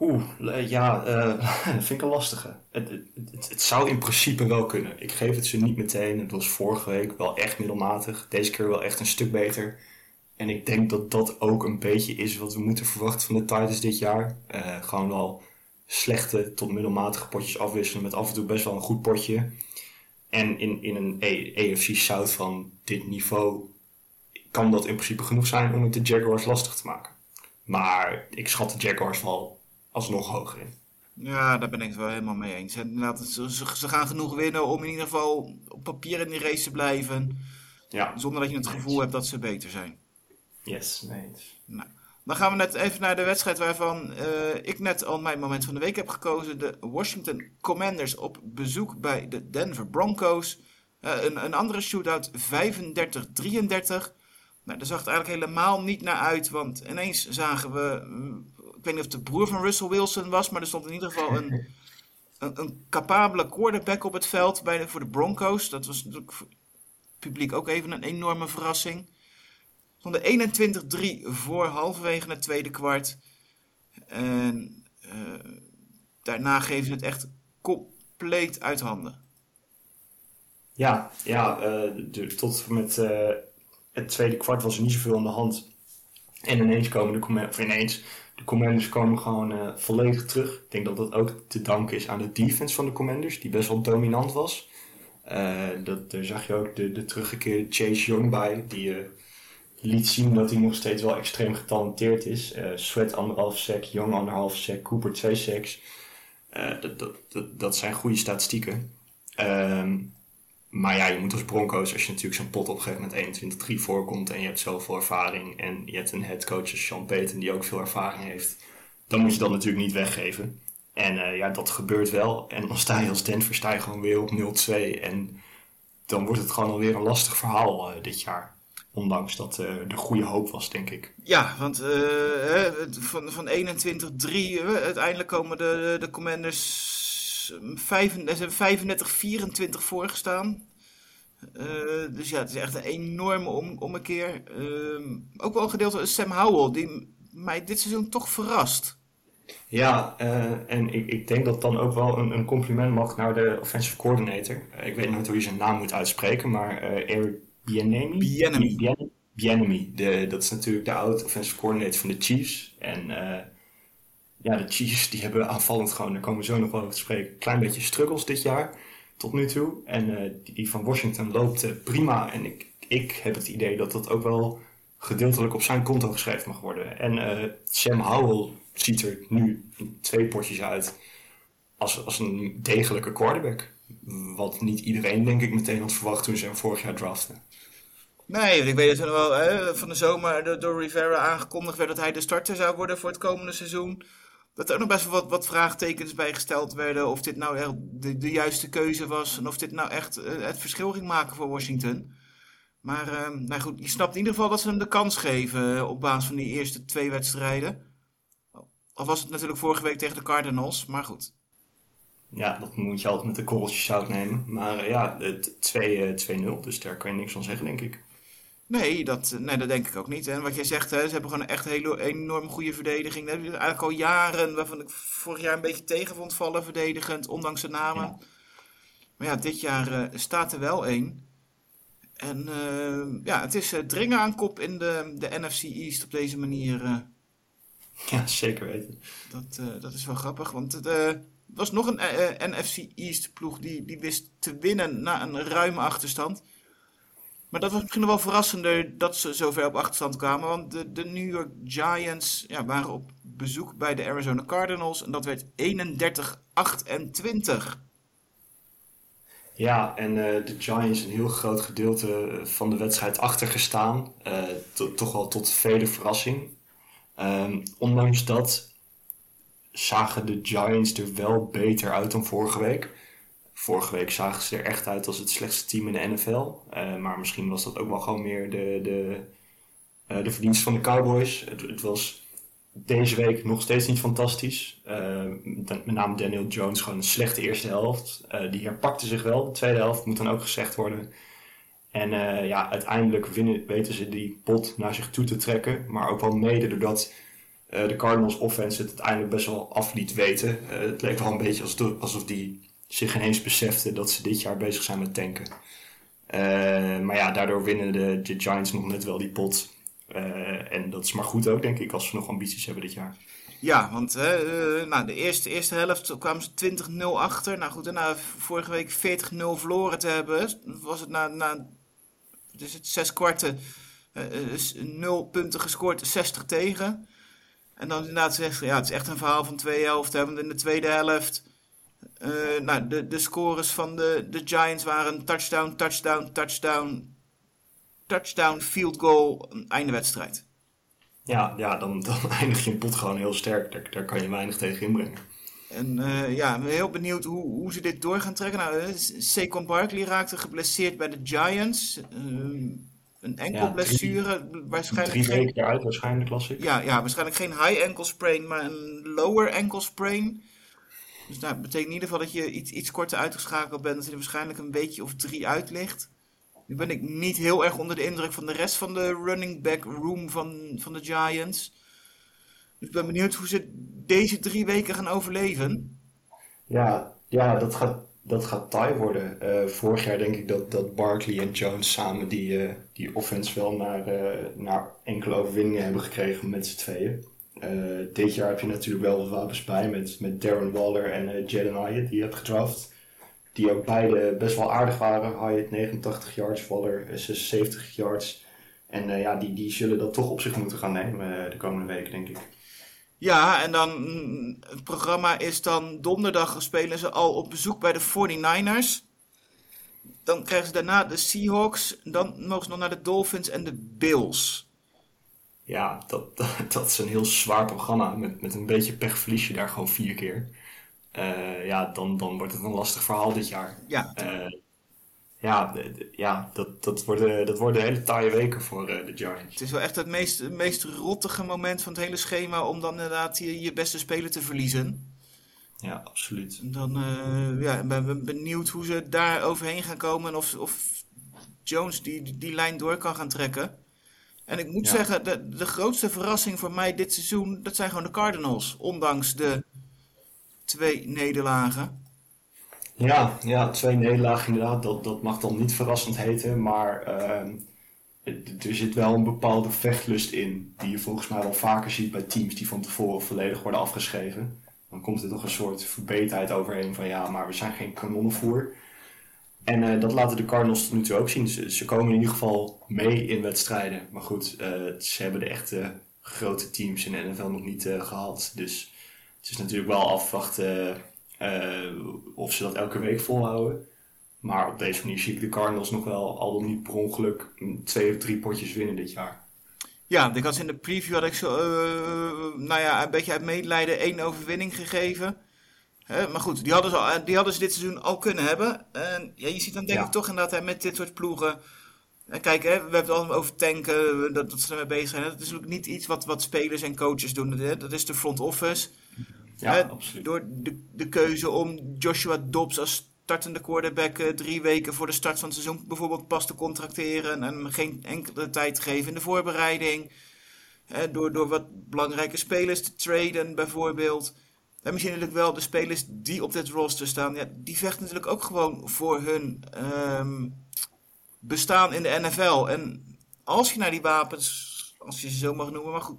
Oeh, ja, uh, dat vind ik een lastige. Het, het, het, zou in principe wel kunnen. Ik geef het ze niet meteen. Het was vorige week wel echt middelmatig. Deze keer wel echt een stuk beter. En ik denk dat dat ook een beetje is wat we moeten verwachten van de Titans dit jaar. Uh, gewoon wel slechte tot middelmatige potjes afwisselen met af en toe best wel een goed potje. En in, in een AFC South van dit niveau kan dat in principe genoeg zijn om het de Jaguars lastig te maken. Maar ik schat de Jaguars wel alsnog hoger in.
Ja, daar ben ik het wel helemaal mee eens. Ze, ze gaan genoeg winnen om in ieder geval op papier in die race te blijven. Ja, zonder dat je het gevoel hebt dat ze beter zijn.
Yes, nee.
Nou, Dan gaan we net even naar de wedstrijd waarvan eh, ik net al mijn moment van de week heb gekozen. De Washington Commanders op bezoek bij de Denver Broncos. Eh, een, een andere shootout 35-33. Nou, daar zag het eigenlijk helemaal niet naar uit, want ineens zagen we... mm, ik weet niet of het de broer van Russell Wilson was, maar er stond in ieder geval een, een, een capabele quarterback op het veld bij de, voor de Broncos. Dat was natuurlijk voor het publiek ook even een enorme verrassing. Er stonden 21-3 voor halverwege het tweede kwart. En eh, daarna geven ze het echt compleet uit handen.
Ja, ja eh, de- tot met eh, het tweede kwart was er niet zoveel aan de hand. En ineens komen de ineens, de Commanders komen gewoon volledig terug. Ik denk dat dat ook te danken is aan de defense van de Commanders, die best wel dominant was. Dat, daar zag je ook de, de teruggekeerde Chase Young bij, die liet zien dat hij nog steeds wel extreem getalenteerd is. Eh Sweat anderhalf sack, Young anderhalf sack, Cooper twee sacks. Eh, dat, dat, dat, zijn goede statistieken. Ehm, maar ja, je moet als Broncos, als je natuurlijk zo'n pot op een gegeven moment 21-3 voorkomt en je hebt zoveel ervaring en je hebt een headcoach als Sean Payton die ook veel ervaring heeft, dan moet je dat natuurlijk niet weggeven. En eh, ja, dat gebeurt wel. En dan sta je als Denver sta je gewoon weer op 0-2 en dan wordt het gewoon alweer een lastig verhaal dit jaar. Ondanks dat eh er goede hoop was, denk ik.
Ja, want eh, van, van 21-3, eh, uiteindelijk komen de, de Commanders eh, vijfen- ze hebben 35-24 voorgestaan. Eh, dus ja, het is echt een enorme om, ommekeer. Ehm, ook wel een gedeelte Sam Howell, die mij dit seizoen toch verrast.
Ja, eh, en ik, ik denk dat dan ook wel een, een compliment mag naar de offensive coordinator. Ik weet nooit hoe je zijn naam moet uitspreken, maar eh Eric Bieniemy?
Bieniemy.
Bien- Bieniemy, de, dat is natuurlijk de oud offensive coordinator van de Chiefs. En eh, ja, de Chiefs die hebben aanvallend gewoon, daar komen we zo nog wel over te spreken, een klein beetje struggles dit jaar, tot nu toe. En eh, die, die van Washington loopt eh, prima. En ik, ik heb het idee dat dat ook wel gedeeltelijk op zijn konto geschreven mag worden. En Sam Howell ziet er nu twee potjes uit als, als een degelijke quarterback. Wat niet iedereen, denk ik, meteen had verwacht toen ze hem vorig jaar draften.
Nee, ik weet dat er wel hè, van de zomer door- Rivera aangekondigd werd dat hij de starter zou worden voor het komende seizoen. Dat er ook nog best wel wat, wat vraagtekens bij gesteld werden of dit nou echt de, de juiste keuze was en of dit nou echt eh, het verschil ging maken voor Washington. Maar eh, nou goed, je snapt in ieder geval dat ze hem de kans geven eh, op basis van die eerste twee wedstrijden. Al was het natuurlijk vorige week tegen de Cardinals, maar goed.
Ja, dat moet je altijd met de korreltjes zout nemen. Maar eh, ja, het 2, eh, 2-0, dus daar kan je niks van zeggen, denk ik.
Nee, dat, nee, dat denk ik ook niet. En wat jij zegt, hè, ze hebben gewoon een echt hele enorm goede verdediging. Dat hebben eigenlijk al jaren, waarvan ik vorig jaar een beetje tegen vond vallen verdedigend, ondanks de namen.
Ja.
Maar ja, dit jaar eh, staat er wel één. En eh, ja, het is eh, dringen aan kop in de, de NFC East op deze manier. eh.
Ja, zeker weten.
dat, eh, dat is wel grappig, want het eh, was nog een eh, eh, NFC East ploeg die, die wist te winnen na een ruime achterstand. Maar dat was misschien wel verrassender dat ze zover op achterstand kwamen. Want de, de New York Giants ja, waren op bezoek bij de Arizona Cardinals. En dat werd 31-28.
Ja, en eh, de Giants een heel groot gedeelte van de wedstrijd achtergestaan. Eh, to- toch wel tot vele verrassing. Ehm, ondanks dat zagen de Giants er wel beter uit dan vorige week. Vorige week zagen ze er echt uit als het slechtste team in de NFL. Eh, maar misschien was dat ook wel gewoon meer de, de, eh, de verdienst van de Cowboys. Het, het was deze week nog steeds niet fantastisch. Eh, met name Daniel Jones gewoon een slechte eerste helft. Die herpakte zich wel. De tweede helft moet dan ook gezegd worden. En ja, uiteindelijk weten ze die pot naar zich toe te trekken. Maar ook wel mede doordat de Cardinals offense het uiteindelijk best wel af liet weten. Het leek wel een beetje alsof die zich ineens beseften dat ze dit jaar bezig zijn met tanken. Eh, maar ja, daardoor winnen de, Giants nog net wel die pot. Eh, en dat is maar goed ook, denk ik, als ze nog ambities hebben dit jaar.
Ja, want eh, nou, de eerste, eerste helft kwamen ze 20-0 achter. Nou goed, en na vorige week 40-0 verloren te hebben, was het na, na dus het zes kwarten nul punten gescoord, 60 tegen. En dan inderdaad zeggen, ja, het is echt een verhaal van twee helften. Want in de tweede helft, eh, nou, de, de scores van de, de Giants waren touchdown, touchdown, touchdown, touchdown, field goal, einde wedstrijd.
Ja, ja dan, dan eindig je een pot gewoon heel sterk. Daar, daar kan je weinig tegen inbrengen.
En uh, ja, ik ben heel benieuwd hoe, hoe ze dit door gaan trekken. Nou, uh, Saquon Barkley raakte geblesseerd bij de Giants. Uh, een enkel ja, blessure.
Drie,
waarschijnlijk
drie
geen,
weken eruit waarschijnlijk, las ik.
Ja, ja, waarschijnlijk geen high ankle sprain, maar een lower ankle sprain. Dus dat betekent in ieder geval dat je iets, iets korter uitgeschakeld bent. Dat je er waarschijnlijk een weekje of drie uit ligt. Nu ben ik niet heel erg onder de indruk van de rest van de running back room van, van de Giants. Dus ik ben benieuwd hoe ze deze drie weken gaan overleven.
Ja, ja dat, gaat, dat gaat taai worden. Uh, vorig jaar denk ik dat, dat Barkley en Jones samen die, uh, die offense wel naar, uh, naar enkele overwinningen hebben gekregen met z'n tweeën. Dit jaar heb je natuurlijk wel wat wapens bij met, met Darren Waller en uh, Jaden Hyatt die je hebt gedraft. Die ook beide best wel aardig waren. Hyatt 89 yards, Waller 76 yards. En ja, die, die zullen dat toch op zich moeten gaan nemen de komende weken, denk ik.
Ja, en dan mm, het programma is dan donderdag spelen ze al op bezoek bij de 49ers. Dan krijgen ze daarna de Seahawks. Dan mogen ze nog naar de Dolphins en de Bills.
Ja, dat, dat, dat is een heel zwaar programma. Met, met een beetje pech verlies je daar gewoon vier keer. Uh, ja, dan, dan wordt het een lastig verhaal dit jaar.
Ja.
Uh, ja, ja dat, dat, worden, dat worden hele taaie weken voor uh, de Giants.
Het is wel echt het meest, het meest rottige moment van het hele schema om dan inderdaad je, je beste speler te verliezen.
Ja, absoluut.
Dan uh, ja, ben ik benieuwd hoe ze daar overheen gaan komen en of, of Jones die, die lijn door kan gaan trekken. En ik moet ja. zeggen, de, de grootste verrassing voor mij dit seizoen, dat zijn gewoon de Cardinals. Ondanks de twee nederlagen.
Ja, ja, twee nederlagen inderdaad. Dat, dat mag dan niet verrassend heten. Maar uh, er zit wel een bepaalde vechtlust in. Die je volgens mij wel vaker ziet bij teams die van tevoren volledig worden afgeschreven. Dan komt er toch een soort verbeterheid overheen van ja, maar we zijn geen kanonnenvoer. En uh, dat laten de Cardinals tot nu toe ook zien. Ze, komen in ieder geval mee in wedstrijden. Maar goed, uh, ze hebben de echte grote teams in de NFL nog niet uh, gehad. Dus het is natuurlijk wel afwachten of ze dat elke week volhouden. Maar op deze manier zie ik de Cardinals nog wel, al dan niet per ongeluk, twee of drie potjes winnen dit jaar.
Ja, ik had in de preview had ik zo, nou ja, een beetje uit medelijden één overwinning gegeven. Maar goed, die hadden, ze al, die hadden ze dit seizoen al kunnen hebben. En ja, je ziet dan denk ja. ik toch inderdaad hè, met dit soort ploegen. En kijk, hè, we hebben het altijd over tanken, dat, dat ze ermee bezig zijn. Dat is ook niet iets wat, wat spelers en coaches doen. Hè. Dat is de front office.
Ja,
Hè,
absoluut.
Door de, de keuze om Joshua Dobbs als startende quarterback uh, drie weken voor de start van het seizoen bijvoorbeeld pas te contracteren en hem geen enkele tijd te geven in de voorbereiding. Hè, door, door wat belangrijke spelers te traden bijvoorbeeld. En misschien natuurlijk wel de spelers die op dit roster staan, ja, die vechten natuurlijk ook gewoon voor hun um, bestaan in de NFL. En als je naar die wapens, als je ze zo mag noemen, maar goed,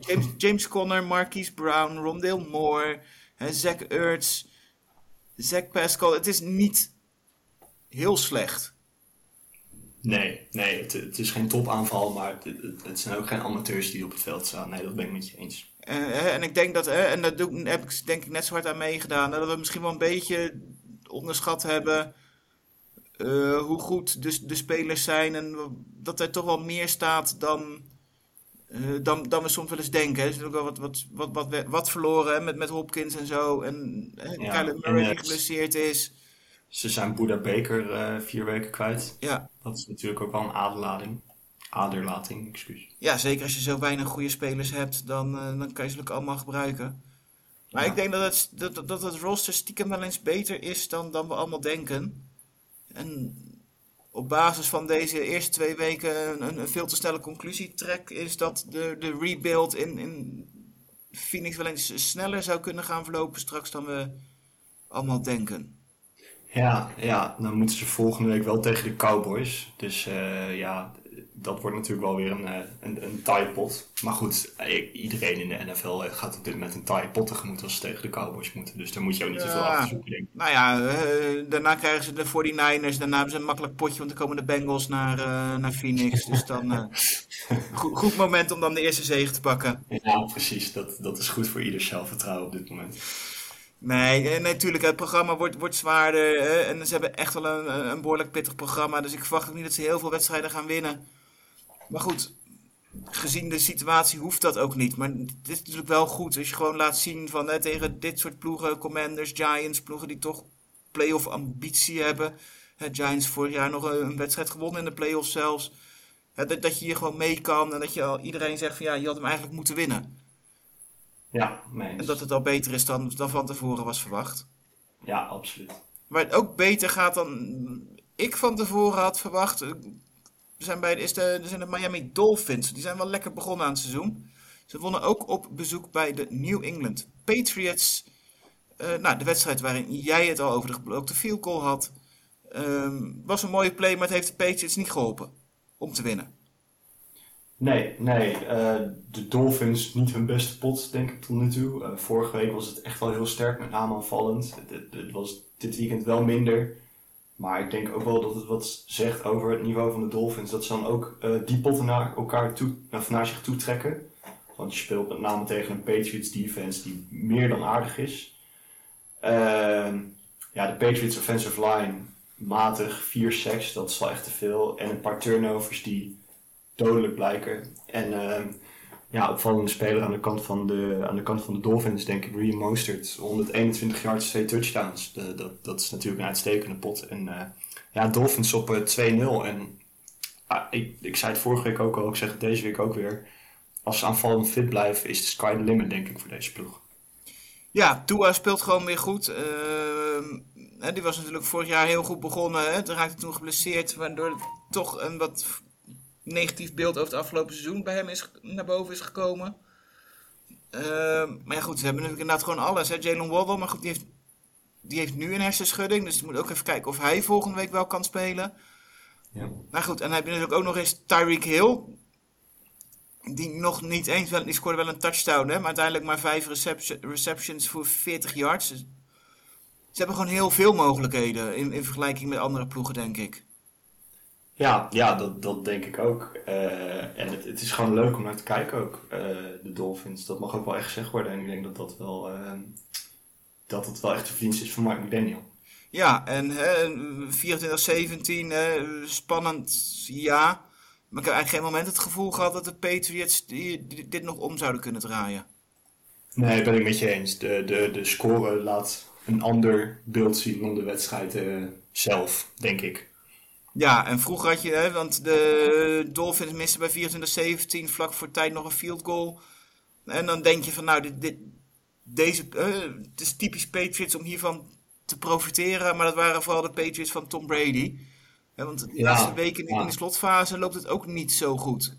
James, James Conner, Marquise Brown, Rondale Moore, hè, Zach Ertz, Zach Pascal. Het is niet heel slecht.
Nee, nee het, het is geen topaanval, maar het, het, het, zijn ook geen amateurs die op het veld staan. Nee, dat ben ik met je eens.
Uh, en ik denk dat, uh, en dat doe, heb ik denk ik net zo hard aan meegedaan, dat we misschien wel een beetje onderschat hebben uh, hoe goed de, de spelers zijn en dat er toch wel meer staat dan uh, dan, dan we soms wel eens denken. Er is natuurlijk wel wat, wat, wat, wat, wat verloren hè, met, met Hopkins en zo. En ja, Kyler Murray die geblesseerd is.
Ze zijn Buda Baker uh, vier weken kwijt.
Ja.
Dat is natuurlijk ook wel een aderlating. Aderlating, excuus.
Ja, zeker als je zo weinig goede spelers hebt, dan, uh, dan kan je ze ook allemaal gebruiken. Maar ja. ik denk dat het, dat, dat het roster stiekem wel eens beter is dan, dan we allemaal denken. En op basis van deze eerste twee weken een, een veel te snelle conclusie trek, is dat de, de rebuild in, in Phoenix wel eens sneller zou kunnen gaan verlopen straks dan we allemaal denken.
Ja, ja, dan moeten ze volgende week wel tegen de Cowboys. Dus uh, ja, dat wordt natuurlijk wel weer een, een, een pot. Maar goed, iedereen in de NFL gaat op dit moment een taai pot tegemoet als ze tegen de Cowboys moeten. Dus daar moet je ook niet ja. te veel achter zoeken, denk ik.
Nou ja, uh, daarna krijgen ze de 49ers. Daarna hebben ze een makkelijk potje, want dan komen de Bengals naar, uh, naar Phoenix. dus dan uh, goed, goed moment om dan de eerste zege te pakken.
Ja, precies. Dat, dat is goed voor ieder zelfvertrouwen op dit moment.
Nee, natuurlijk, het programma wordt, wordt zwaarder. Hè, en ze hebben echt wel een, behoorlijk pittig programma. Dus ik verwacht ook niet dat ze heel veel wedstrijden gaan winnen. Maar goed, gezien de situatie hoeft dat ook niet. Maar het is natuurlijk wel goed als je gewoon laat zien van hè, tegen dit soort ploegen, Commanders, Giants, ploegen die toch playoff ambitie hebben. Hè, Giants vorig jaar nog een, een wedstrijd gewonnen in de playoffs zelfs. Hè, dat, dat je hier gewoon mee kan en dat je al, iedereen zegt van ja, je had hem eigenlijk moeten winnen.
Ja.
En dat het al beter is dan, dan van tevoren was verwacht.
Ja, absoluut.
Waar het ook beter gaat dan ik van tevoren had verwacht. eh, Zijn bij, is de, er zijn de Miami Dolphins. Die zijn wel lekker begonnen aan het seizoen. Ze wonnen ook op bezoek bij de New England Patriots. Eh, nou, de wedstrijd waarin jij het al over de geblokte field goal had. ehm, was een mooie play, maar het heeft de Patriots niet geholpen om te winnen.
Nee, nee. eh, de Dolphins niet hun beste pot, denk ik, tot nu toe. Eh, vorige week was het echt wel heel sterk, met name aanvallend. Het, was dit weekend wel minder. Maar ik denk ook wel dat het wat zegt over het niveau van de Dolphins. Dat ze dan ook eh, die potten naar elkaar toe, naar, zich toe trekken. Want je speelt met name tegen een Patriots defense die meer dan aardig is. Ehm, ja, de Patriots offensive line matig, 4 sacks, dat is wel echt te veel. En een paar turnovers die dodelijk blijken. En ehm, ja, opvallende speler aan de kant van de, aan de, kant van de Dolphins, denk ik, Reem Mostert. 121 yards, 2 touchdowns. De- dat, dat is natuurlijk een uitstekende pot. En eh, ja, Dolphins op eh, 2-0. En ah, ik, ik zei het vorige week ook al, ik zeg het deze week ook weer. Als ze aanvallend fit blijven, is de sky the limit, denk ik, voor deze ploeg.
Ja, Tua speelt gewoon weer goed. Ehm, die was natuurlijk vorig jaar heel goed begonnen. Hè. Raakte toen geblesseerd, waardoor het toch een wat negatief beeld over het afgelopen seizoen bij hem is, naar boven is gekomen. Ehm, maar ja, goed, ze hebben natuurlijk inderdaad gewoon alles. hè. Jalen Waddle, maar goed, die heeft, die heeft nu een hersenschudding. Dus je moet ook even kijken of hij volgende week wel kan spelen.
Ja.
Nou goed, en dan heb je natuurlijk ook nog eens Tyreek Hill. Die nog niet eens, wel, die scoorde wel een touchdown, hè, maar uiteindelijk maar vijf reception- receptions voor 40 yards. Dus ze hebben gewoon heel veel mogelijkheden in, in vergelijking met andere ploegen, denk ik.
Ja, ja dat, dat denk ik ook. Eh, en het, het is gewoon leuk om naar te kijken ook, eh, de Dolphins. Dat mag ook wel echt gezegd worden. En ik denk dat dat wel, eh, dat het wel echt de verdienst is van Mark McDaniel.
Ja, en hè, 24-17, hè, spannend, ja. Maar ik heb eigenlijk geen moment het gevoel gehad dat de Patriots die, dit nog om zouden kunnen draaien.
Nee, ben ik met je eens. De, de, de score laat een ander beeld zien dan de wedstrijd eh, zelf, denk ik.
Ja, en vroeger had je, hè, want de Dolphins misten bij 24-17 vlak voor tijd nog een field goal. En dan denk je van, nou, dit, dit, deze, het is typisch Patriots om hiervan te profiteren. Maar dat waren vooral de Patriots van Tom Brady. Hè, want de
Ja,
laatste weken in
ja.
de slotfase loopt het ook niet zo goed.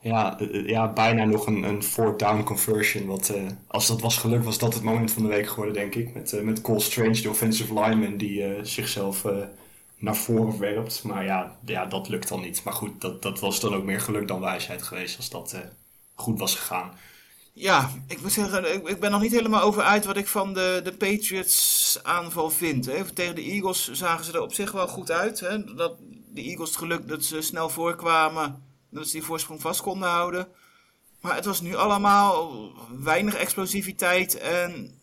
Ja, eh, ja bijna nog een, een fourth down conversion. Wat, eh, als dat was gelukt, was dat het moment van de week geworden, denk ik. Met, eh, met Cole Strange, de offensive lineman, die zichzelf naar voren werpt. Maar ja, ja, dat lukt dan niet. Maar goed, dat, dat was dan ook meer geluk dan wijsheid geweest als dat eh, goed was gegaan.
Ja, ik moet zeggen, ik, ben nog niet helemaal over uit wat ik van de, de Patriots aanval vind. Hè. Tegen de Eagles zagen ze er op zich wel goed uit. Hè. Dat, de Eagles het geluk dat ze snel voorkwamen, dat ze die voorsprong vast konden houden. Maar het was nu allemaal weinig explosiviteit en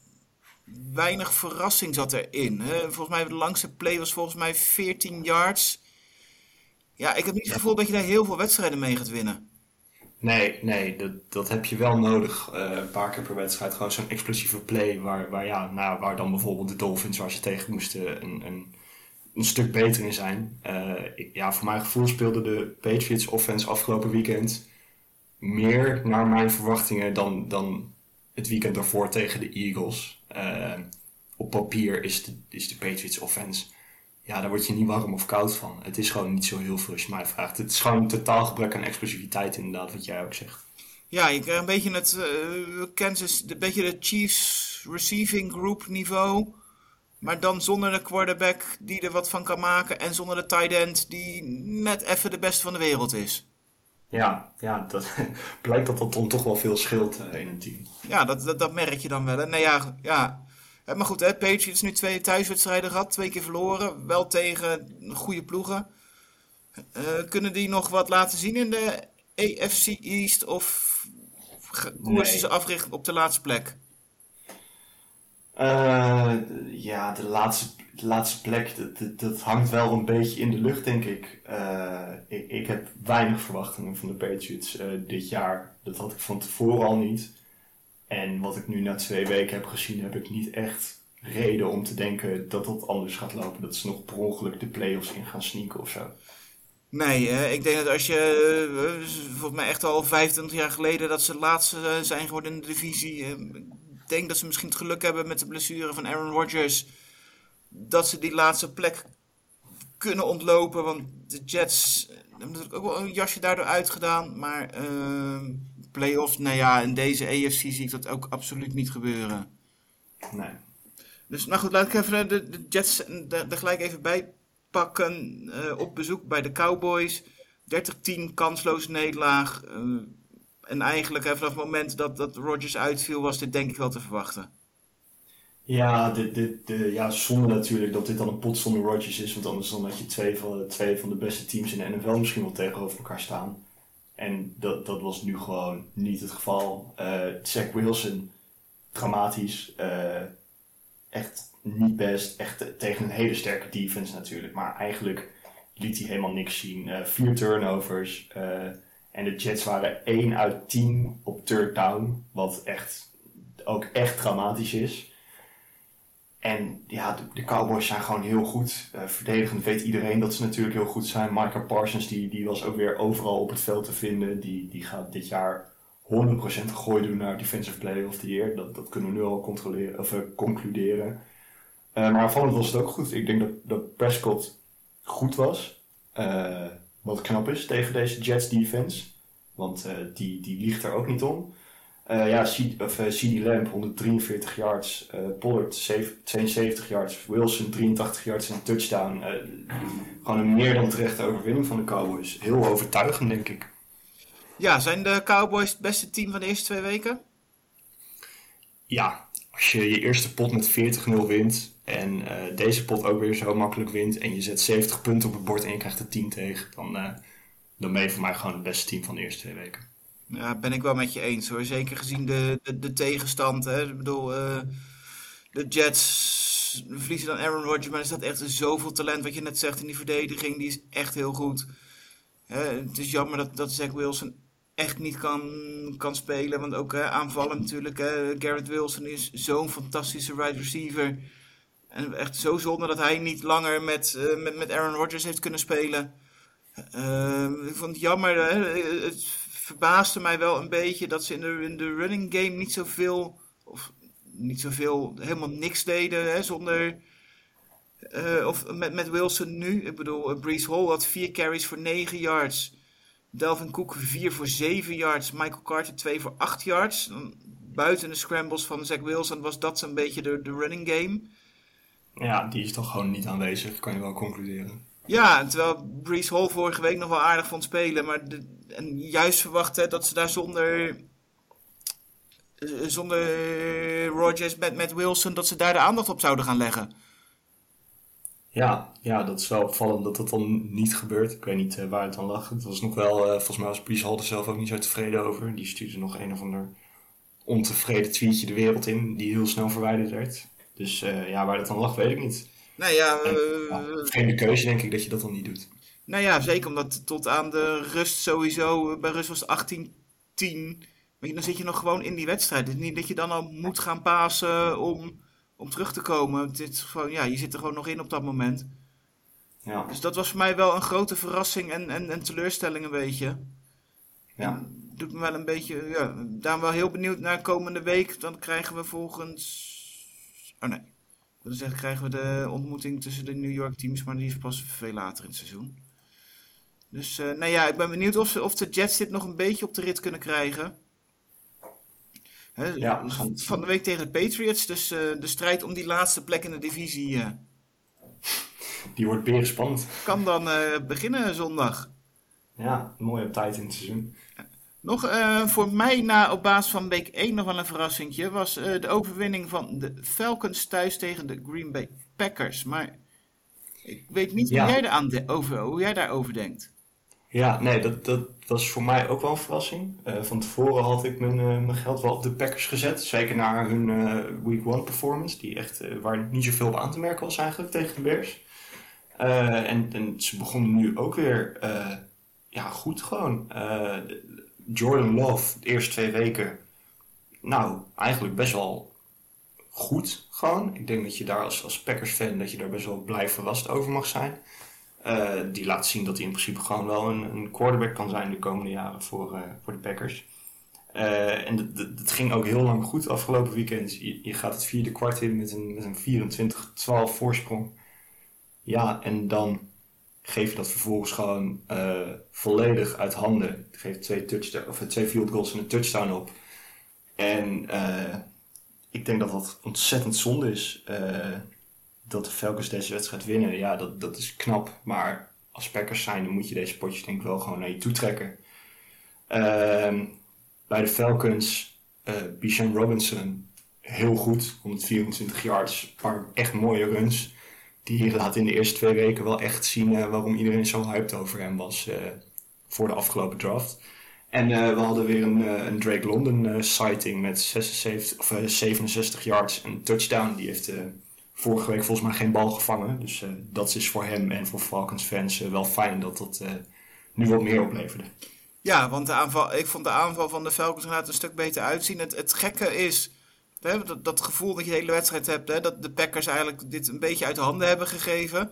weinig verrassing zat erin. Hè. Volgens mij de langste play was volgens mij 14 yards. Ja, ik heb niet het gevoel dat je daar heel veel wedstrijden mee gaat winnen.
Nee, nee, dat, dat heb je wel nodig. eh, een paar keer per wedstrijd. Gewoon zo'n explosieve play. Waar, waar, ja, nou, waar dan bijvoorbeeld de Dolphins, waar ze tegen moesten, een, een, een stuk beter in zijn. Eh, ik- ja, voor mijn gevoel speelde de Patriots offense afgelopen weekend meer naar mijn verwachtingen dan, dan het weekend daarvoor tegen de Eagles. Eh, op papier is de, is de Patriots offense. Ja, daar word je niet warm of koud van. Het is gewoon niet zo heel veel als je mij vraagt. Het is gewoon een totaal gebrek aan explosiviteit, inderdaad, wat jij ook zegt.
Ja, je krijgt een beetje het eh, Kansas, een beetje de Chiefs receiving group niveau. Maar dan zonder de quarterback die er wat van kan maken. En zonder de tight end die net even de beste van de wereld is.
Ja, ja dat blijkt dat dat dan toch wel veel scheelt eh, in een team.
Ja, dat, dat, dat merk je dan wel. hè. Nee, ja, ja. Maar goed, hè, Patriots nu twee thuiswedstrijden gehad. Twee keer verloren. Wel tegen goede ploegen. Eh, kunnen die nog wat laten zien in de AFC East? Of koersen
Nee.
ze africhten op de laatste plek?
Eh, ja, de laatste. De laatste plek, dat, hangt wel een beetje in de lucht, denk ik. Eh, ik. Ik heb weinig verwachtingen van de Patriots eh, dit jaar. Dat had ik van tevoren al niet. En wat ik nu na twee weken heb gezien, heb ik niet echt reden om te denken dat dat anders gaat lopen. Dat ze nog per ongeluk de playoffs in gaan sneaken of zo.
Nee, eh, ik denk dat als je, volgens mij echt al 25 jaar geleden, dat ze laatste zijn geworden in de divisie. Ik denk dat ze misschien het geluk hebben met de blessure van Aaron Rodgers. Dat ze die laatste plek kunnen ontlopen. Want de Jets hebben natuurlijk ook wel een jasje daardoor uitgedaan. Maar eh playoffs, nou ja, in deze AFC zie ik dat ook absoluut niet gebeuren.
Nee.
Dus nou goed, laat ik even de, de Jets er er gelijk even bij pakken. Eh, op bezoek bij de Cowboys. 30-10 kansloze nederlaag. Eh, en eigenlijk hè, vanaf het moment dat, dat Rodgers uitviel, was dit denk ik wel te verwachten.
Ja, dit, dit, de, ja, zonde natuurlijk dat dit dan een pot zonder Rodgers is. Want anders dan had je twee van, twee van de beste teams in de NFL misschien wel tegenover elkaar staan. En dat, dat was nu gewoon niet het geval. Eh Zach Wilson, dramatisch. eh, echt niet best. Echt tegen een hele sterke defense natuurlijk. Maar eigenlijk liet hij helemaal niks zien. Eh, vier turnovers. en de Jets waren 1 uit 10 op third down. Wat echt, ook echt dramatisch is. En ja, de, de Cowboys zijn gewoon heel goed. Eh, verdedigend weet iedereen dat ze natuurlijk heel goed zijn. Michael Parsons die, die was ook weer overal op het veld te vinden. Die, die gaat dit jaar 100% gooi doen naar Defensive Player of the Year. Dat, dat kunnen we nu al controleren, of, eh, concluderen. Eh, maar aanvallend was het ook goed. Ik denk dat, dat Prescott goed was. Wat knap is tegen deze Jets defense. Want die, die liegt er ook niet om. Eh, ja, of, eh, CD Lamb 143 yards, eh, Pollard zeven- 72 yards, Wilson 83 yards en een touchdown. Eh, gewoon een meer dan terechte overwinning van de Cowboys. Heel overtuigend, denk ik.
Ja, zijn de Cowboys het beste team van de eerste twee weken?
Ja, als je je eerste pot met 40-0 wint en eh, deze pot ook weer zo makkelijk wint en je zet 70 punten op het bord en je krijgt er 10 tegen, dan, eh, dan ben je voor mij gewoon het beste team van de eerste twee weken.
Ja, ben ik wel met je eens hoor. Zeker gezien de, de, de tegenstand. Hè. Ik bedoel, eh, de Jets verliezen dan Aaron Rodgers, maar er staat echt zoveel talent. Wat je net zegt in die verdediging, die is echt heel goed. Het is jammer dat, dat Wilson echt niet kan, kan spelen. Want ook hè, aanvallen natuurlijk. Garrett Wilson is zo'n fantastische wide receiver. En echt zo zonde dat hij niet langer met, eh, met, met Aaron Rodgers heeft kunnen spelen. Ehm, ik vond het jammer. Hè? Het verbaasde mij wel een beetje dat ze in de, in de running game niet zoveel, of niet zoveel, helemaal niks deden hè? zonder. eh, of met, met Wilson nu. Ik bedoel, eh, Brees Hall had vier carries voor 9 yards. Delvin Cook 4 voor 7 yards. Michael Carter 2 voor 8 yards. Buiten de scrambles van Zach Wilson was dat zo'n beetje de running game.
Ja, die is toch gewoon niet aanwezig, kan je wel concluderen.
Ja, terwijl Brees Hall vorige week nog wel aardig vond spelen. Maar juist verwacht hè, dat ze daar zonder, eh, zonder Rodgers met, met Wilson, dat ze daar de aandacht op zouden gaan leggen.
Ja, ja, dat is wel opvallend dat dat dan niet gebeurt. Ik weet niet eh, waar het dan lag. Het was nog wel, eh, volgens mij was Brees Hall er zelf ook niet zo tevreden over. Die stuurde nog een of ander ontevreden tweetje de wereld in, die heel snel verwijderd werd. Dus ja, waar dat dan lag, weet ik niet.
Nou ja,
En,
eh,
vreemde keuze denk ik dat je dat dan niet doet.
nou ja, zeker omdat tot aan de rust sowieso, eh, bij rust was het 18-10. Weet je, dan zit je nog gewoon in die wedstrijd. Het is niet dat je dan al moet gaan pasen om, om terug te komen. Het is gewoon, ja, je zit er gewoon nog in op dat moment.
Ja,
Dus dat was voor mij wel een grote verrassing en, en, en teleurstelling een beetje.
ja.
Doet me wel een beetje, ja, daar wel heel benieuwd naar komende week. Dan krijgen we volgens, oh nee, wilde zeggen krijgen we de ontmoeting tussen de New York teams, maar die is pas veel later in het seizoen. Dus eh, nou ja, ik ben benieuwd of, ze, of de Jets dit nog een beetje op de rit kunnen krijgen. Hè,
Ja,
van de week tegen de Patriots, dus eh, de strijd om die laatste plek in de divisie eh,
Die wordt beren spannend.
kan dan beginnen zondag.
Ja, mooie tijd in het seizoen.
Nog eh, voor mij na op basis van week 1 nog wel een verrassingje was eh, de overwinning van de Falcons thuis tegen de Green Bay Packers. Maar ik weet niet
Ja.
hoe, jij de- over, hoe jij daarover denkt.
Ja, nee, dat, dat was voor mij ook wel een verrassing. Uh, van tevoren had ik mijn, mijn geld wel op de Packers gezet. Zeker naar hun Week 1 performance, die echt, waar niet zoveel op aan te merken was eigenlijk tegen de Bears. En, en, ze begonnen nu ook weer ja, goed gewoon. Jordan Love, de eerste twee weken, nou, eigenlijk best wel goed gewoon. Ik denk dat je daar als, Packers-fan, dat je daar best wel blij verrast over mag zijn. Uh, die laat zien dat hij in principe gewoon wel een, een quarterback kan zijn de komende jaren voor, uh, voor de Packers. Uh, en het ging ook heel lang goed afgelopen weekend. Je, je, gaat het vierde kwart in met een, met een 24-12 voorsprong. Ja, en dan geef je dat vervolgens gewoon volledig uit handen. Geeft twee, of twee field goals en een touchdown op. En ik denk dat dat ontzettend zonde is dat de Falcons deze wedstrijd winnen, ja, dat, dat is knap. Maar als Packers zijn, dan moet je deze potjes denk ik wel gewoon naar je toe trekken. Uh, bij de Falcons, uh, Bijan Robinson, heel goed. 124 yards, echt mooie runs. Die laat in de eerste twee weken wel echt zien uh, waarom iedereen zo hyped over hem was uh, voor de afgelopen draft. En we hadden weer een, een Drake London sighting met 76, of, 67 yards en touchdown. Die heeft vorige week volgens mij geen bal gevangen. Dus dat is voor hem en voor Falcons fans wel fijn dat dat nu wat meer opleverde.
Ja, want de aanval, ik vond de aanval van de Falcons inderdaad een stuk beter uitzien. Het, het gekke is, dat, dat gevoel dat je de hele wedstrijd hebt, hè, dat de Packers eigenlijk dit een beetje uit de handen hebben gegeven.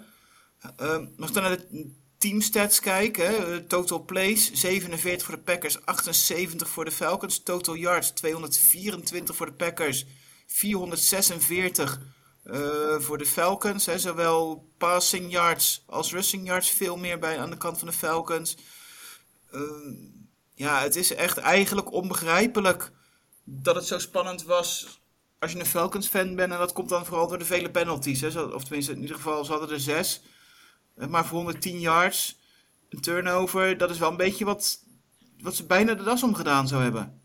Uh, als dan naar de teamstats kijken, hè, total plays 47 voor de Packers, 78 voor de Falcons. Total yards 224 voor de Packers, 446 uh, voor de Falcons. Hè, zowel passing yards als rushing yards veel meer bij aan de kant van de Falcons. Uh, ja, het is echt eigenlijk onbegrijpelijk dat het zo spannend was als je een Falcons fan bent. En dat komt dan vooral door de vele penalties. Hè. Of tenminste, in ieder geval, ze hadden er zes. Eh, maar voor 110 yards, een turnover, dat is wel een beetje wat, wat ze bijna de das omgedaan zou hebben.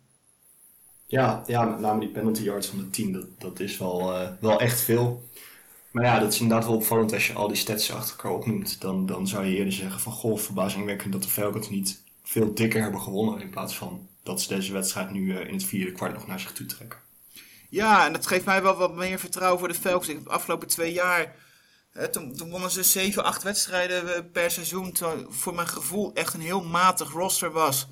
Ja, ja, met name die penalty yards van de team, dat, dat is wel, uh, wel echt veel. Maar ja, dat is inderdaad wel opvallend als je al die stats achter elkaar opnoemt. Dan, dan zou je eerder zeggen van, goh, verbazingwekkend dat de Falcons niet veel dikker hebben gewonnen. In plaats van dat ze deze wedstrijd nu uh, in het vierde kwart nog naar zich toe trekken.
Ja, en dat geeft mij wel wat meer vertrouwen voor de Falcons. De afgelopen twee jaar, hè, toen, toen wonnen ze 7, 8 wedstrijden eh, per seizoen. Terwijl voor mijn gevoel echt een heel matig roster was.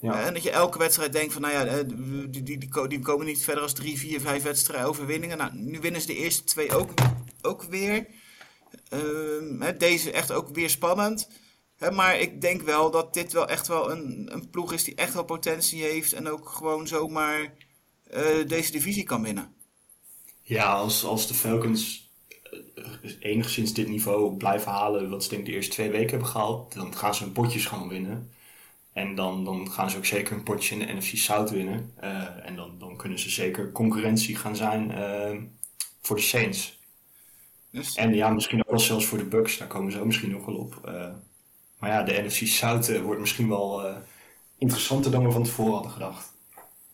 Ja. En dat je elke wedstrijd denkt van, nou ja, die, die, die, die komen niet verder als drie, vier, vijf wedstrijden overwinningen. Nou, nu winnen ze de eerste twee ook, ook weer. Uh, deze echt ook weer spannend. maar ik denk wel dat dit wel echt wel een, een ploeg is die echt wel potentie heeft. En ook gewoon zomaar uh, deze divisie kan winnen.
Ja, als, als de Falcons uh, enigszins dit niveau blijven halen, wat ze denk ik de eerste twee weken hebben gehaald, dan gaan ze hun potjes gewoon winnen. En dan, dan gaan ze ook zeker een potje in de NFC South winnen. Uh, en dan, dan kunnen ze zeker concurrentie gaan zijn uh, voor de Saints. Dus... En ja, misschien ook wel zelfs voor de Bucks. Daar komen ze ook misschien nog wel op. Uh, maar ja, de NFC South wordt misschien wel interessanter dan we van tevoren hadden gedacht.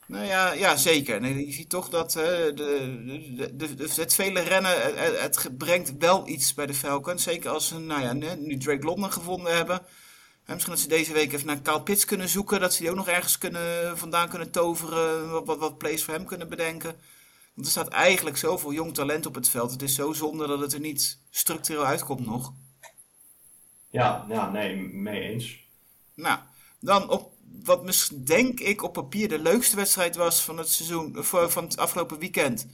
Nou ja, ja zeker. Nee, je ziet toch dat de, de, de, de, het vele rennen, het, het, brengt wel iets bij de Falcons. Zeker als ze nou ja, nu Drake London gevonden hebben misschien dat ze deze week even naar Kyle Pitts kunnen zoeken. Dat ze die ook nog ergens kunnen, vandaan kunnen toveren. Wat, wat, wat plays voor hem kunnen bedenken. Want er staat eigenlijk zoveel jong talent op het veld. Het is zo zonde dat het er niet structureel uitkomt nog.
Ja, ja nee, mee eens.
Nou, dan op wat denk ik op papier de leukste wedstrijd was van het seizoen, van het afgelopen weekend.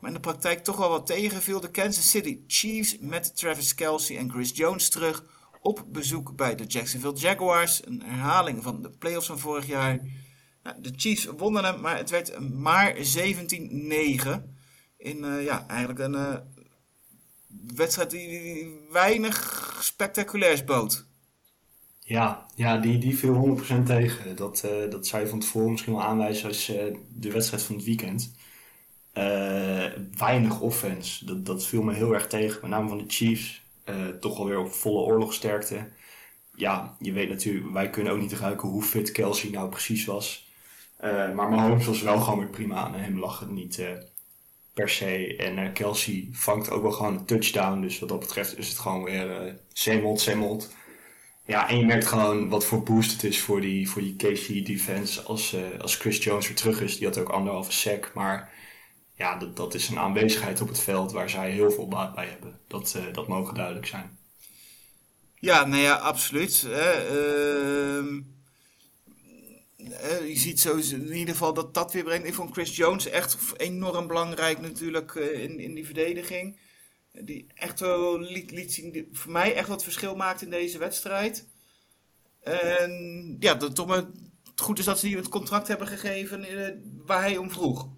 Maar in de praktijk toch wel wat tegenviel. De Kansas City Chiefs met Travis Kelsey en Chris Jones terug op bezoek bij de Jacksonville Jaguars. Een herhaling van de playoffs van vorig jaar. Nou, de Chiefs wonnen hem, maar het werd maar 17-9. In uh, ja, eigenlijk een uh, wedstrijd die weinig spectaculairs bood.
Ja, ja die, die viel 100% tegen. Dat, uh, dat zou je van tevoren misschien wel aanwijzen als de wedstrijd van het weekend. weinig offense, dat, dat viel me heel erg tegen. Met name van de Chiefs. Toch alweer op volle oorlogsterkte. Ja, je weet natuurlijk, wij kunnen ook niet ruiken hoe fit Kelsey nou precies was. Maar Mahomes was wel gewoon weer prima aan. Hem lag het niet per se. En Kelsey vangt ook wel gewoon een touchdown. Dus wat dat betreft is het gewoon weer uh, zeemold. Ja, en je merkt gewoon wat voor boost het is voor die, voor die KC defense als, eh, als Chris Jones weer terug is. Die had ook anderhalve sack, maar ja, dat, dat is een aanwezigheid op het veld waar zij heel veel baat bij hebben. Dat, eh, dat mogen duidelijk zijn.
Ja, nou ja, absoluut. Ehm, eh, je ziet zo in ieder geval dat dat weer brengt. Ik vond Chris Jones echt enorm belangrijk natuurlijk in, in die verdediging. Die echt wel liet, liet zien, die voor mij echt wat verschil maakt in deze wedstrijd. En ja, dat toch maar het goed is dat ze die het contract hebben gegeven eh, waar hij om vroeg.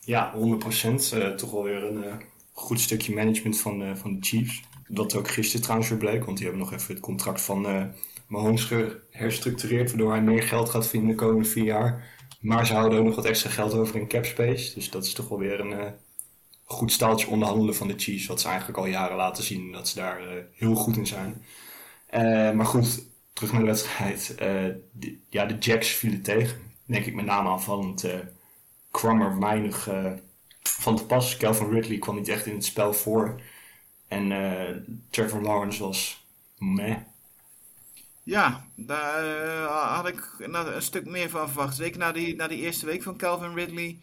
Ja, 100%. eh toch wel weer een eh, goed stukje management van, van de Chiefs. Dat ook gisteren trouwens weer bleek, want die hebben nog even het contract van Mahomes geherstructureerd, waardoor hij meer geld gaat vinden de komende vier jaar. Maar ze houden ook nog wat extra geld over in cap space. Dus dat is toch wel weer een goed staaltje onderhandelen van de Chiefs, wat ze eigenlijk al jaren laten zien dat ze daar eh, heel goed in zijn. Eh, maar goed, terug naar de wedstrijd. Eh, ja, de Jacks vielen tegen. Denk ik met name aanvallend. kwam er weinig van te pas. Calvin Ridley kwam niet echt in het spel voor. En Trevor Lawrence was meh.
Ja, daar had ik een stuk meer van verwacht. Zeker na die, na die eerste week van Calvin Ridley.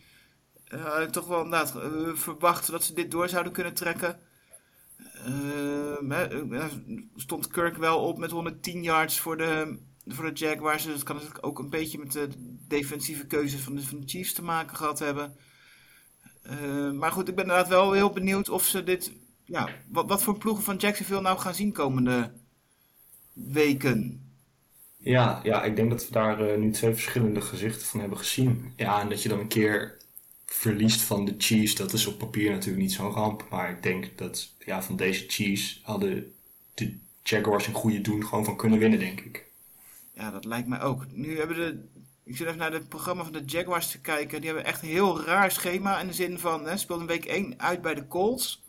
Eh, toch wel inderdaad eh, verwacht dat ze dit door zouden kunnen trekken. Ehm, eh, stond Kirk wel op met 110 yards voor de, voor de Jaguars. Dus dat kan natuurlijk ook een beetje met de defensieve keuzes van de, van de Chiefs te maken gehad hebben. Eh, maar goed, ik ben inderdaad wel heel benieuwd of ze dit... Ja, wat, wat voor ploegen van Jacksonville nou gaan zien komende weken.
Ja, ja, ik denk dat we daar nu twee verschillende gezichten van hebben gezien. Ja, en dat je dan een keer verliest van de Chiefs, dat is op papier natuurlijk niet zo'n ramp. Maar ik denk dat ja, van deze Chiefs hadden de Jaguars een goede doen gewoon van kunnen winnen, denk ik.
Ja, dat lijkt mij ook. Nu hebben de. Ik zit even naar het programma van de Jaguars te kijken. Die hebben echt een heel raar schema. In de zin van, hè, speelden week 1 uit bij de Colts.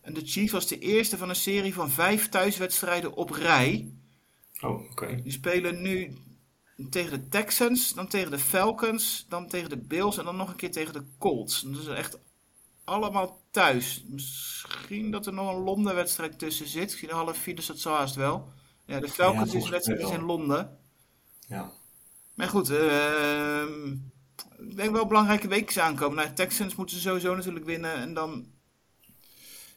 En de Chiefs was de eerste van een serie van vijf thuiswedstrijden op rij.
Oh, oké.
Die spelen nu tegen de Texans, dan tegen de Falcons, dan tegen de Bills en dan nog een keer tegen de Colts. Dat is echt allemaal thuis. Misschien dat er nog een Londen-wedstrijd tussen zit. Misschien een half vier, dus dat zal haast wel. Ja, de Falcons is de wedstrijd is
wel.
in Londen.
Ja.
Maar goed, ehm, ik denk wel belangrijke weken aankomen. Nou, Texans moeten ze sowieso natuurlijk winnen. En dan,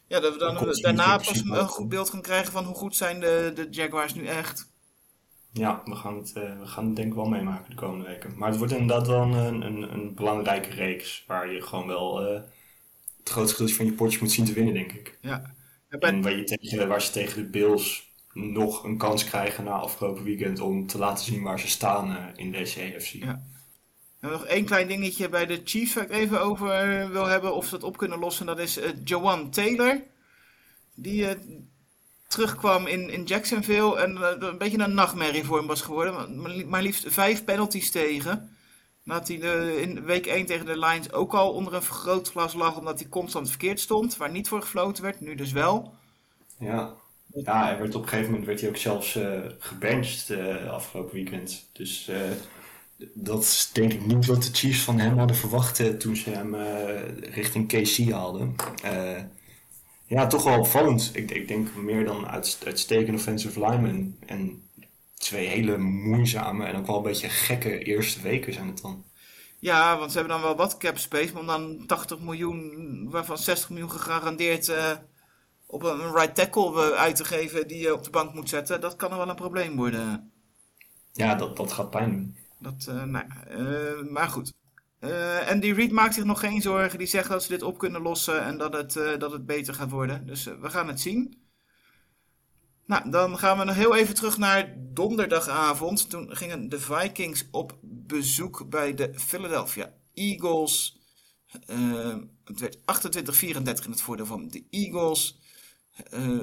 ja, dat we dan daarna pas een goed beeld gaan krijgen van hoe goed zijn de, de Jaguars nu echt.
Ja, we gaan, het, eh, we gaan het denk ik wel meemaken de komende weken. Maar het wordt inderdaad wel een, een, een belangrijke reeks. Waar je gewoon wel eh, het grootste gedeelte van je potjes moet zien te winnen, denk ik.
Ja. Ja, bij-
En waar, je tegen, waar ze tegen de Bills nog een kans krijgen na afgelopen weekend om te laten zien waar ze staan eh, in deze AFC.
Ja. En nog één klein dingetje bij de Chiefs waar ik even over wil hebben of ze dat op kunnen lossen. Dat is Jawan Taylor. Die terugkwam in, in Jacksonville en eh, een beetje een nachtmerrie voor hem was geworden. Maar, liefst vijf penalties tegen. Nadat hij in week 1 tegen de Lions ook al onder een vergrootglas lag omdat hij constant verkeerd stond. Waar niet voor gefloten werd, nu dus wel.
Ja. Ja, hij werd op een gegeven moment werd hij ook zelfs eh gebenched eh, afgelopen weekend. Dus dat is denk ik niet wat de Chiefs van hem hadden verwacht toen ze hem richting KC haalden. Ja, toch wel opvallend. Ik, ik denk meer dan uit, uitstekende offensive linemen. En twee hele moeizame en ook wel een beetje gekke eerste weken zijn het dan.
Ja, want ze hebben dan wel wat cap space, maar dan 80 miljoen, waarvan 60 miljoen gegarandeerd eh, op een right tackle eh, uit te geven die je op de bank moet zetten, dat kan er wel een probleem worden.
Ja, dat, dat gaat pijn doen.
Dat, eh, nou, ja, maar goed. Eh, en die Reed maakt zich nog geen zorgen. Die zegt dat ze dit op kunnen lossen en dat het, eh, dat het beter gaat worden. Dus eh, we gaan het zien. Nou, dan gaan we nog heel even terug naar donderdagavond. Toen gingen de Vikings op bezoek bij de Philadelphia Eagles. Het werd 28-34 in het voordeel van de Eagles.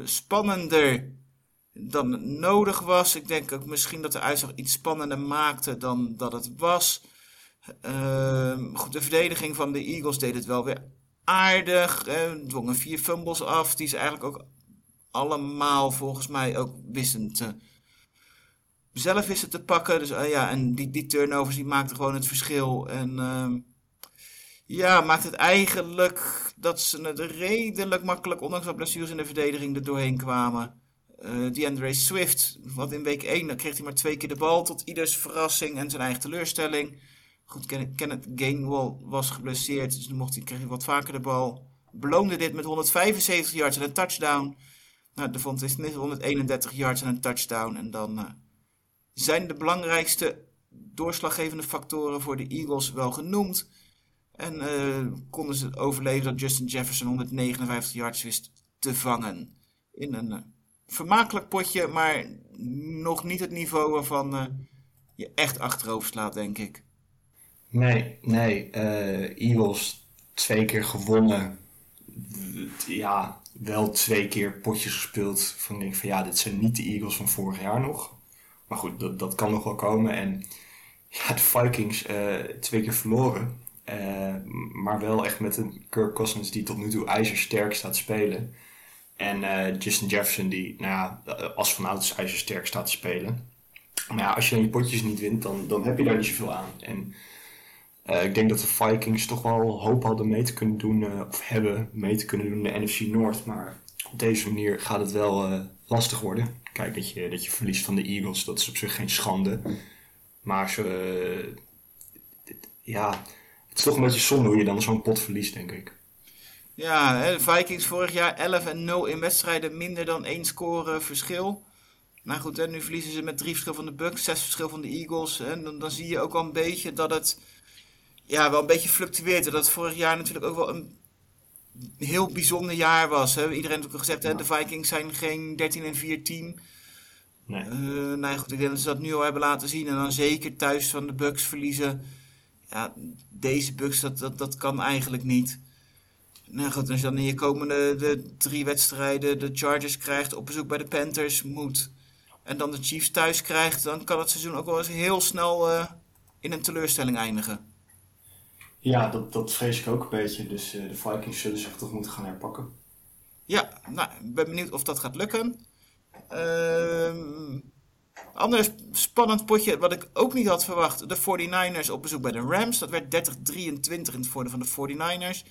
Spannender dan nodig was. Ik denk ook misschien dat de uitslag iets spannender maakte dan dat het was. Ehm, goed, de verdediging van de Eagles deed het wel weer aardig. Dwongen vier fumbles af, die ze eigenlijk ook allemaal volgens mij ook wisten te, zelf wisten te pakken. Dus eh, ja, en die, die turnovers die maakten gewoon het verschil. En ehm, ja, maakt het eigenlijk dat ze het redelijk makkelijk, ondanks wat blessures in de verdediging, er doorheen kwamen. Uh, DeAndre Swift, wat in week 1, dan kreeg hij maar twee keer de bal. Tot ieders verrassing en zijn eigen teleurstelling. Goed, Kenneth Gainwell was geblesseerd, dus dan mocht hij, kreeg hij wat vaker de bal. Beloonde dit met 175 yards en een touchdown. Nou, de vond is net 131 yards en een touchdown. En dan uh, zijn de belangrijkste doorslaggevende factoren voor de Eagles wel genoemd. En uh, konden ze overleven dat Justin Jefferson 159 yards wist te vangen. In een uh, vermakelijk potje, maar nog niet het niveau waarvan je echt achterover slaat, denk ik.
Nee, nee. Eagles twee keer gewonnen. Ja, wel twee keer potjes gespeeld. Van denk van ja, dit zijn niet de Eagles van vorig jaar nog. Maar goed, dat, dat kan nog wel komen. En ja, de Vikings twee keer verloren. Uh, maar wel echt met een Kirk Cousins die tot nu toe ijzersterk staat spelen. En Justin Jefferson die, nou ja, als van ouds ijzersterk staat te spelen. Maar ja, als je dan je potjes niet wint, dan, dan heb je daar niet zoveel aan. En uh, ik denk dat de Vikings toch wel hoop hadden mee te kunnen doen, of hebben mee te kunnen doen in de NFC North. Maar op deze manier gaat het wel lastig worden. Kijk, dat je, dat je verliest van de Eagles, dat is op zich geen schande. Maar ze, ja, het is toch een beetje zonde hoe je dan zo'n pot verliest, denk ik.
Ja, de Vikings vorig jaar 11 en 0 in wedstrijden, minder dan één score verschil. Nou goed, hè, nu verliezen ze met drie verschil van de Bucks, zes verschil van de Eagles. Hè, dan, dan zie je ook al een beetje dat het ja, wel een beetje fluctueert. Dat het vorig jaar natuurlijk ook wel een heel bijzonder jaar was. Hè. Iedereen heeft ook gezegd, hè, de Vikings zijn geen 13 en 4 team. Nee. Uh, nou goed, ik denk dat ze dat nu al hebben laten zien. En dan zeker thuis van de Bucks verliezen ja, deze Bucks, dat, dat, dat kan eigenlijk niet. Nou goed, als je dan in je komende de drie wedstrijden de Chargers krijgt, op bezoek bij de Panthers moet, en dan de Chiefs thuis krijgt, dan kan het seizoen ook wel eens heel snel uh, in een teleurstelling eindigen.
Ja, dat, dat vrees ik ook een beetje. Dus uh, de Vikings zullen zich toch moeten gaan herpakken.
Ja, nou, ik ben benieuwd of dat gaat lukken. Ehm Ander spannend potje, wat ik ook niet had verwacht. De 49ers op bezoek bij de Rams. Dat werd 30-23 in het voordeel van de 49ers.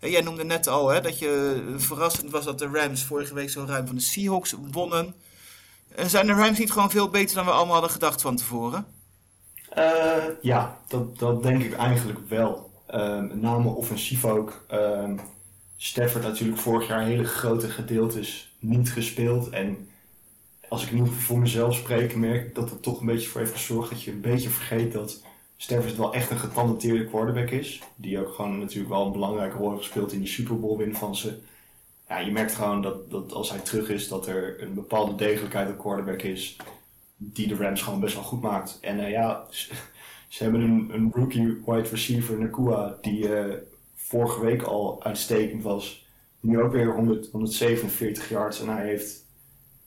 jij noemde net al hè, dat je verrassend was dat de Rams vorige week zo ruim van de Seahawks wonnen. Zijn de Rams niet gewoon veel beter dan we allemaal hadden gedacht van tevoren?
Uh, ja, dat, dat denk ik eigenlijk wel. Met name offensief ook. Uh, Stafford natuurlijk vorig jaar hele grote gedeeltes niet gespeeld. En als ik nu voor mezelf spreek, merk ik dat het toch een beetje voor heeft gezorgd dat je een beetje vergeet dat Stafford wel echt een getalenteerde quarterback is. Die ook gewoon natuurlijk wel een belangrijke rol heeft gespeeld in die Super Bowl win van ze. Ja, je merkt gewoon dat, dat als hij terug is, dat er een bepaalde degelijkheid op quarterback is. Die de Rams gewoon best wel goed maakt. En uh, ja, ze, hebben een, een rookie wide receiver, Nakua, die uh, vorige week al uitstekend was. Nu ook weer 100, 147 yards en hij heeft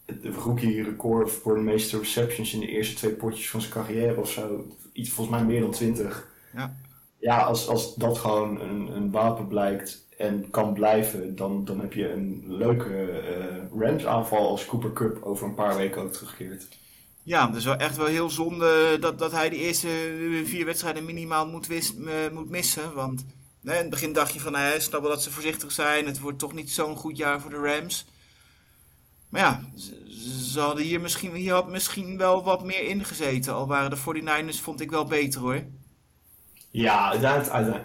het rookie-record voor de meeste receptions in de eerste twee potjes van zijn carrière of zo. Iets volgens mij meer dan 20. Ja, ja als, als dat gewoon een, een wapen blijkt en kan blijven, dan, dan heb je een leuke uh, Rams-aanval als Cooper Cup over een paar weken ook terugkeert.
Ja, dus wel echt wel heel zonde dat, dat hij de eerste vier wedstrijden minimaal moet, wis, uh, moet missen. Want in het begin dacht je van, hij snap wel dat ze voorzichtig zijn. Het wordt toch niet zo'n goed jaar voor de Rams. Maar ja, ze, hadden hier misschien, hier had misschien wel wat meer ingezeten. Al waren de 49ers, vond ik wel beter hoor.
Ja,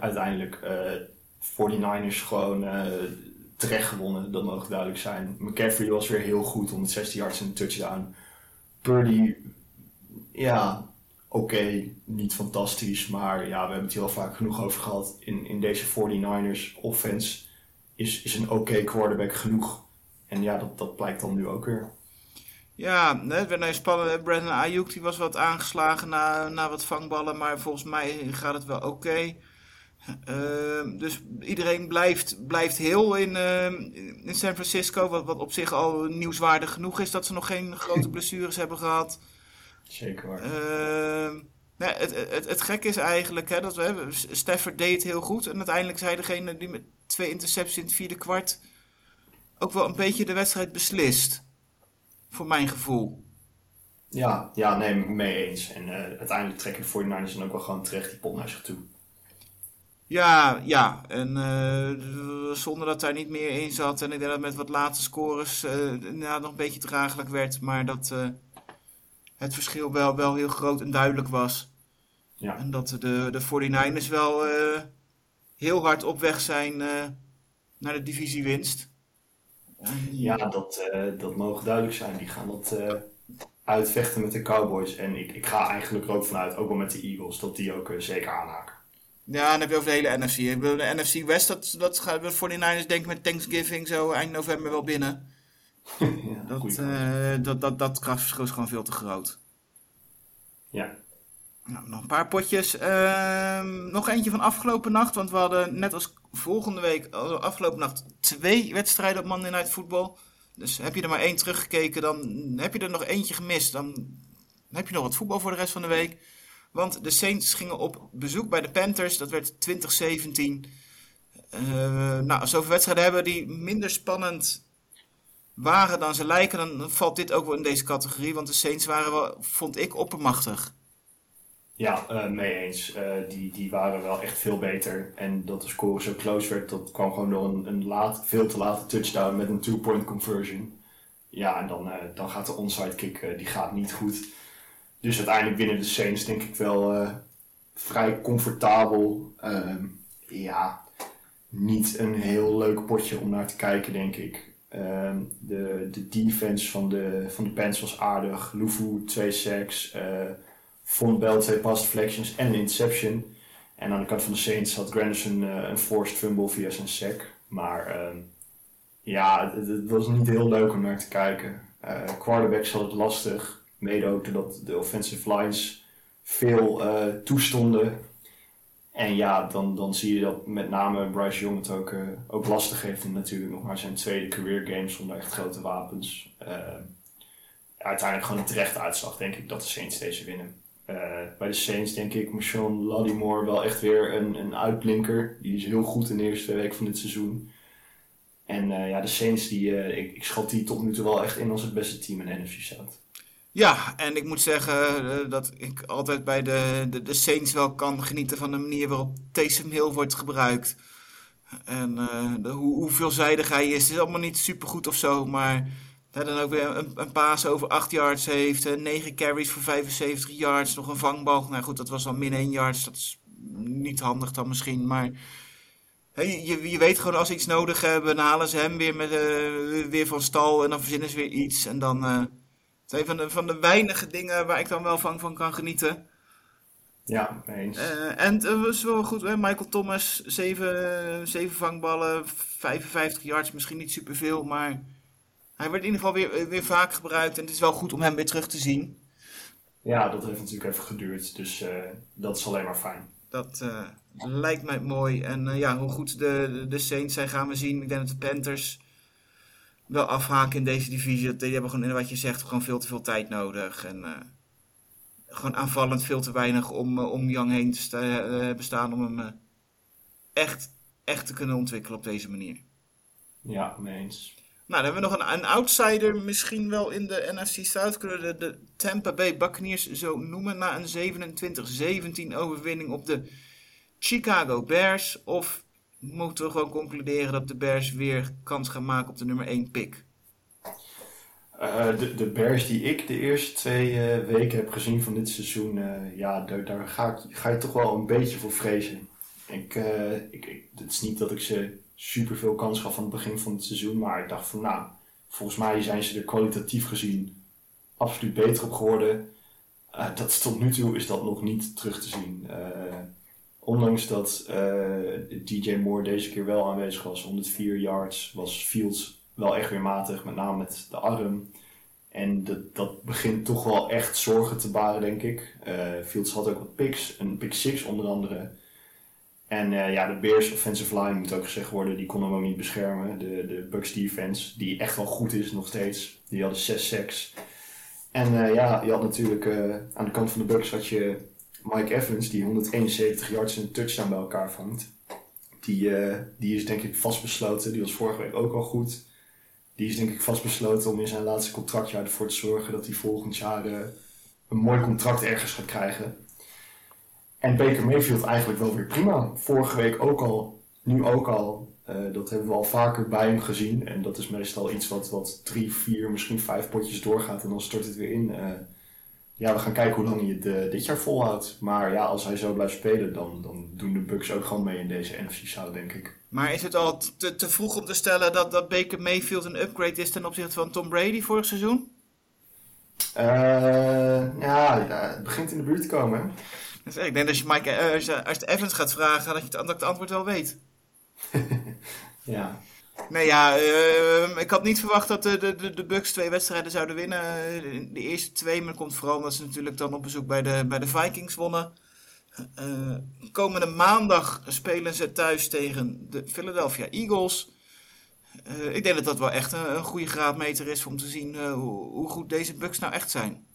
uiteindelijk. Uh, eh, 49ers gewoon terecht gewonnen, dat mag duidelijk zijn. McCaffrey was weer heel goed, 116 yards en een touchdown. Purdy, ja, oké, niet fantastisch, maar ja, we hebben het hier al vaak genoeg over gehad. In, in deze 49ers offense is, is een oké quarterback genoeg en ja, dat, dat blijkt dan nu ook weer.
Ja, het werd een spannend. Brandon Ayuk die was wat aangeslagen na, na wat vangballen, maar volgens mij gaat het wel oké. Ehm, dus iedereen blijft, blijft heel in, uh, in San Francisco, wat, wat op zich al nieuwswaardig genoeg is dat ze nog geen grote blessures hebben gehad.
Zeker waar.
Uh, nee, het, het, het, gek is eigenlijk hè, dat we, Stafford deed het heel goed en uiteindelijk zei degene die met twee intercepties in het vierde kwart ook wel een beetje de wedstrijd beslist. Voor mijn gevoel.
Ja, ja nee, mee eens. En uh, uiteindelijk trekken de 49ers dan ook wel gewoon terecht die pot naar zich toe.
Ja, ja. En uh, zonder dat daar niet meer in zat. En ik denk dat met wat late scores uh, inderdaad nog een beetje draaglijk werd. Maar dat uh, het verschil wel, wel heel groot en duidelijk was. Ja. En dat de, de 49ers wel heel hard op weg zijn naar de divisiewinst.
Ja, dat, dat mogen duidelijk zijn. Die gaan dat uitvechten met de Cowboys. En ik, ik ga eigenlijk er ook vanuit, ook wel met de Eagles, dat die ook zeker aanhaken.
Ja, dan heb je over de hele NFC. De NFC West, dat, dat gaat de 49ers denk ik met Thanksgiving zo eind november wel binnen. ja, dat, uh, dat, dat, dat krachtverschil is gewoon veel te groot.
Ja.
Nou, nog een paar potjes. Uh, nog eentje van afgelopen nacht, want we hadden net als volgende week, afgelopen nacht, twee wedstrijden op Monday Night Football. Dus heb je er maar één teruggekeken, dan heb je er nog eentje gemist. Dan heb je nog wat voetbal voor de rest van de week. Want de Saints gingen op bezoek bij de Panthers. Dat werd 2017. Uh, nou, als we wedstrijden hebben die minder spannend waren dan ze lijken, dan valt dit ook wel in deze categorie. Want de Saints waren wel, vond ik, oppermachtig.
Ja, uh, mee eens. Uh, die, die waren wel echt veel beter. En dat de score zo close werd, dat kwam gewoon door een, een laat, veel te late touchdown met een two-point conversion. Ja, en dan, dan gaat de onside kick, die gaat niet goed. Dus uiteindelijk winnen de Saints denk ik wel uh, vrij comfortabel. Uh, ja, niet een heel leuk potje om naar te kijken, denk ik. Uh, de, de defense van de, van de Pants was aardig. Lufu, twee sacks. Uh, Von Bell, twee pass deflections en een interception. En aan de kant van de Saints had Granderson een forced fumble via zijn sack. Maar ehm, ja, het, was niet heel leuk om naar te kijken. quarterbacks had het lastig. Mede ook doordat de offensive lines veel uh, toestonden. En ja, dan, dan zie je dat met name Bryce Young het ook, uh, ook lastig heeft. En natuurlijk nog maar zijn tweede career game zonder echt grote wapens. Uh, uiteindelijk gewoon een terechte uitslag, denk ik, dat de Saints deze winnen. bij de Saints denk ik Marshawn Lattimore wel echt weer een, een uitblinker. Die is heel goed in de eerste week van dit seizoen. En ja, de Saints, die, ik, ik schat die tot nu toe wel echt in als het beste team in de NFC.
Ja, en ik moet zeggen uh, dat ik altijd bij de, de, de, Saints wel kan genieten van de manier waarop Taysom Hill wordt gebruikt. En uh, de, hoe, veelzijdig hij is. Het is allemaal niet supergoed of zo, maar hij dan ook weer een, een paas over 8 yards heeft. 9 carries voor 75 yards. Nog een vangbal. Nou goed, dat was dan min 1 yards. Dat is niet handig dan misschien, maar... Je, je, weet gewoon als ze iets nodig hebben, dan halen ze hem weer, met, uh, weer van stal en dan verzinnen ze weer iets. En dan, zijn van de, van de weinige dingen waar ik dan wel van, van kan genieten.
Ja, eens.
Uh, en het was wel goed, hè? Michael Thomas, 7, 7 vangballen, 55 yards, misschien niet superveel, maar hij werd in ieder geval weer, weer vaak gebruikt en het is wel goed om hem weer terug te zien.
Ja, dat heeft natuurlijk even geduurd, dus uh, dat is alleen maar fijn.
Dat uh, lijkt mij mooi. En ja, hoe goed de, de Saints zijn gaan we zien. Ik denk dat de Panthers wel afhaken in deze divisie. Die hebben gewoon, wat je zegt, gewoon veel te veel tijd nodig. En uh, gewoon aanvallend veel te weinig om, uh, om Young heen te uh, bestaan om hem echt, echt te kunnen ontwikkelen op deze manier.
Ja, mee eens.
Nou, dan hebben we nog een, een outsider misschien wel in de NFC South. Kunnen we de, de Tampa Bay Buccaneers zo noemen na een 27-17 overwinning op de Chicago Bears? Of moeten we gewoon concluderen dat de Bears weer kans gaan maken op de nummer 1 pick?
Uh, de, de Bears die ik de eerste twee uh, weken heb gezien van dit seizoen, uh, ja, daar, ga, ik, ga je toch wel een beetje voor vrezen. Ik, ik, ik, het is niet dat ik ze super veel kans gaf aan het begin van het seizoen, maar ik dacht van nou, volgens mij zijn ze er kwalitatief gezien absoluut beter op geworden. dat tot nu toe is dat nog niet terug te zien ondanks dat uh, DJ Moore deze keer wel aanwezig was, 104 yards, was Fields wel echt weer matig, met name met de arm. En dat, dat begint toch wel echt zorgen te baren, denk ik. Uh, Fields had ook wat picks, een pick 6 onder andere. En uh, ja, de Bears offensive line moet ook gezegd worden, die kon hem ook niet beschermen. De, de Bucks defense, die echt wel goed is nog steeds. Die hadden 6 sacks. En ja, je had natuurlijk aan de kant van de Bucks had je Mike Evans, die 171 yards en een touchdown bij elkaar vangt. Die, uh, die is denk ik vastbesloten. Die was vorige week ook al goed. Die is denk ik vastbesloten om in zijn laatste contractjaar ervoor te zorgen dat hij volgend jaar uh, een mooi contract ergens gaat krijgen. En Baker Mayfield eigenlijk wel weer prima. Vorige week ook al, nu ook al. Eh, dat hebben we al vaker bij hem gezien. En dat is meestal iets wat, wat drie, vier, misschien vijf potjes doorgaat en dan stort het weer in. Eh, ja, we gaan kijken hoe lang hij het eh, dit jaar volhoudt. Maar ja, als hij zo blijft spelen, dan, dan doen de Bucks ook gewoon mee in deze NFC South, denk ik.
Maar is het al te, te vroeg om te stellen dat, dat Baker Mayfield een upgrade is ten opzichte van Tom Brady vorig seizoen?
Eh, ja, ja, het begint in de buurt te komen. hè.
Dus ik denk dat als je, Mike, eh, als je, als je Evans gaat vragen, dat je het, dat ik het antwoord wel weet.
Ja,
Nee, ja, eh, ik had niet verwacht dat de, de, de, Bucks twee wedstrijden zouden winnen. De, eerste twee, maar komt vooral omdat ze natuurlijk dan op bezoek bij de, bij de Vikings wonnen. Eh, komende maandag spelen ze thuis tegen de Philadelphia Eagles. Eh, ik denk dat dat wel echt een, goede graadmeter is om te zien hoe, hoe goed deze Bucks nou echt zijn.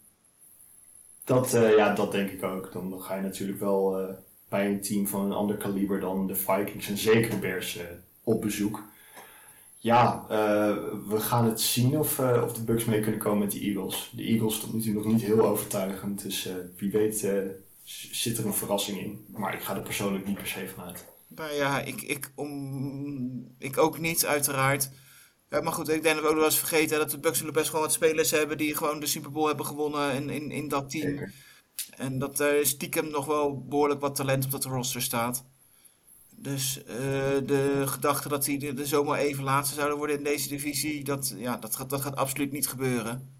dat, ja, dat denk ik ook. Dan, ga je natuurlijk wel bij een team van een ander kaliber dan de Vikings en zeker de Bears op bezoek. Ja, eh, we gaan het zien of, eh, of de Bucks mee kunnen komen met de Eagles. De Eagles tot nu toe nog niet heel overtuigend, dus eh, wie weet zit er een verrassing in. Maar ik ga er persoonlijk niet per se van uit.
Nou ja, ik, ik, om, ik ook niet, uiteraard. Ja, maar goed, ik denk dat we ook wel eens vergeten dat de Bucks best gewoon wat spelers hebben die gewoon de Super Bowl hebben gewonnen in, in, in dat team.
Zeker.
En dat er stiekem nog wel behoorlijk wat talent op dat roster staat. Dus eh, de gedachte dat die er zomaar even laatste zouden worden in deze divisie, dat, ja, dat, gaat, dat gaat absoluut niet gebeuren.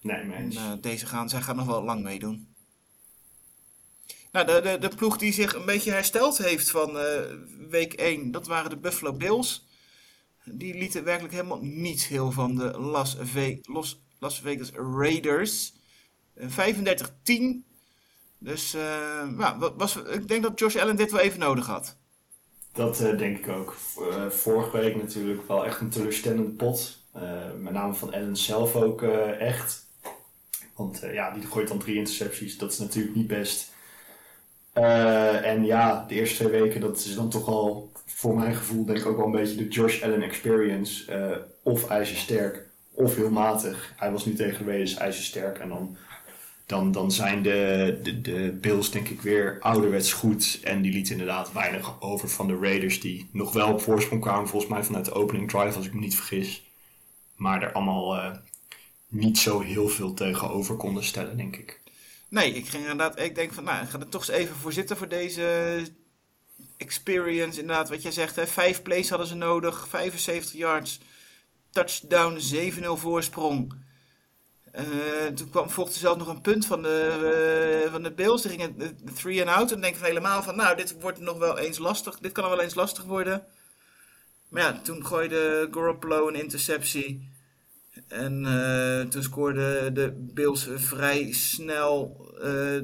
Nee, mee
En eh, deze gaan, zij gaan nog wel lang meedoen. Nou, de, de, de ploeg die zich een beetje hersteld heeft van eh, week 1, dat waren de Buffalo Bills. Die lieten werkelijk helemaal niet heel van de Las, Ve- Los, Las Vegas Raiders. Eh, 35-10. Dus ja, wa- was, ik denk dat Josh Allen dit wel even nodig had.
Dat eh, denk ik ook. Eh, vorige week natuurlijk wel echt een teleurstellende pot. Eh, met name van Allen zelf ook echt. Want ja, die gooit dan drie intercepties. Dat is natuurlijk niet best. En ja, de eerste twee weken, dat is dan toch al voor mijn gevoel denk ik ook wel een beetje de Josh Allen experience. Of ijzersterk, of heel matig. Hij was nu tegen de Raiders ijzersterk. En dan, dan, dan zijn de, de, de Bills denk ik weer ouderwets goed. En die lieten inderdaad weinig over van de Raiders. Die nog wel op voorsprong kwamen volgens mij vanuit de opening drive als ik me niet vergis. Maar er allemaal eh, niet zo heel veel tegenover konden stellen denk ik.
Nee, ik ging inderdaad, ik denk van, nou, ik ga er toch eens even voor zitten voor deze experience. Inderdaad, wat jij zegt, hè, vijf plays hadden ze nodig, 75 yards, touchdown, 7-0 voorsprong. Eh, toen kwam, volgde zelfs nog een punt van de, uh, van de Bills. Die gingen de three and out. En denk van helemaal van, nou, dit wordt nog wel eens lastig. Dit kan nog wel eens lastig worden. Maar ja, toen gooide Garoppolo een interceptie. En toen scoorde de Bills vrij snel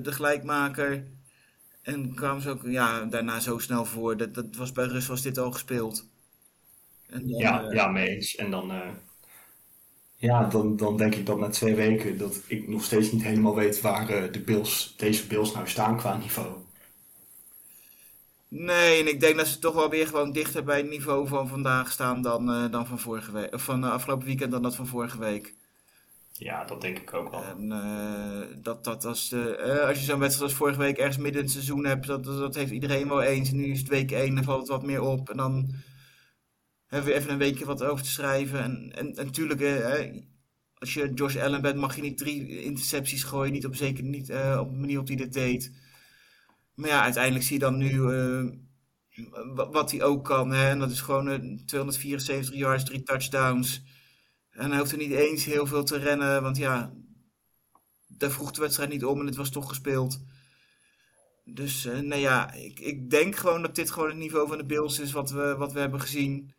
de gelijkmaker. En kwamen ze ook ja, daarna zo snel voor. Dat, dat was bij Rus was dit al gespeeld.
En dan, ja, ja, mee eens. En dan, ja, dan, dan denk ik dat na twee weken dat ik nog steeds niet helemaal weet waar uh, de Bills, deze Bills nou staan qua niveau.
Nee, en ik denk dat ze toch wel weer gewoon dichter bij het niveau van vandaag staan dan, uh, dan van vorige week. Of van uh, afgelopen weekend dan dat van vorige week.
Ja, dat denk ik ook wel.
En uh, dat, dat als, de, als je zo'n wedstrijd als vorige week ergens midden in het seizoen hebt, dat, dat heeft iedereen wel eens. En nu is het week 1, dan valt het wat meer op. En dan hebben we even een weekje wat over te schrijven. En, en, natuurlijk, als je Josh Allen bent, mag je niet drie intercepties gooien. Niet op, zeker niet uh, op de manier op die dit deed. Maar ja, uiteindelijk zie je dan nu uh, wat hij ook kan. Hè? En dat is gewoon uh, 274 yards, drie touchdowns. En hij hoeft er niet eens heel veel te rennen. Want ja, daar vroeg de wedstrijd niet om en het was toch gespeeld. Dus nou ja, ik, ik denk gewoon dat dit gewoon het niveau van de Bills is wat we, wat we hebben gezien.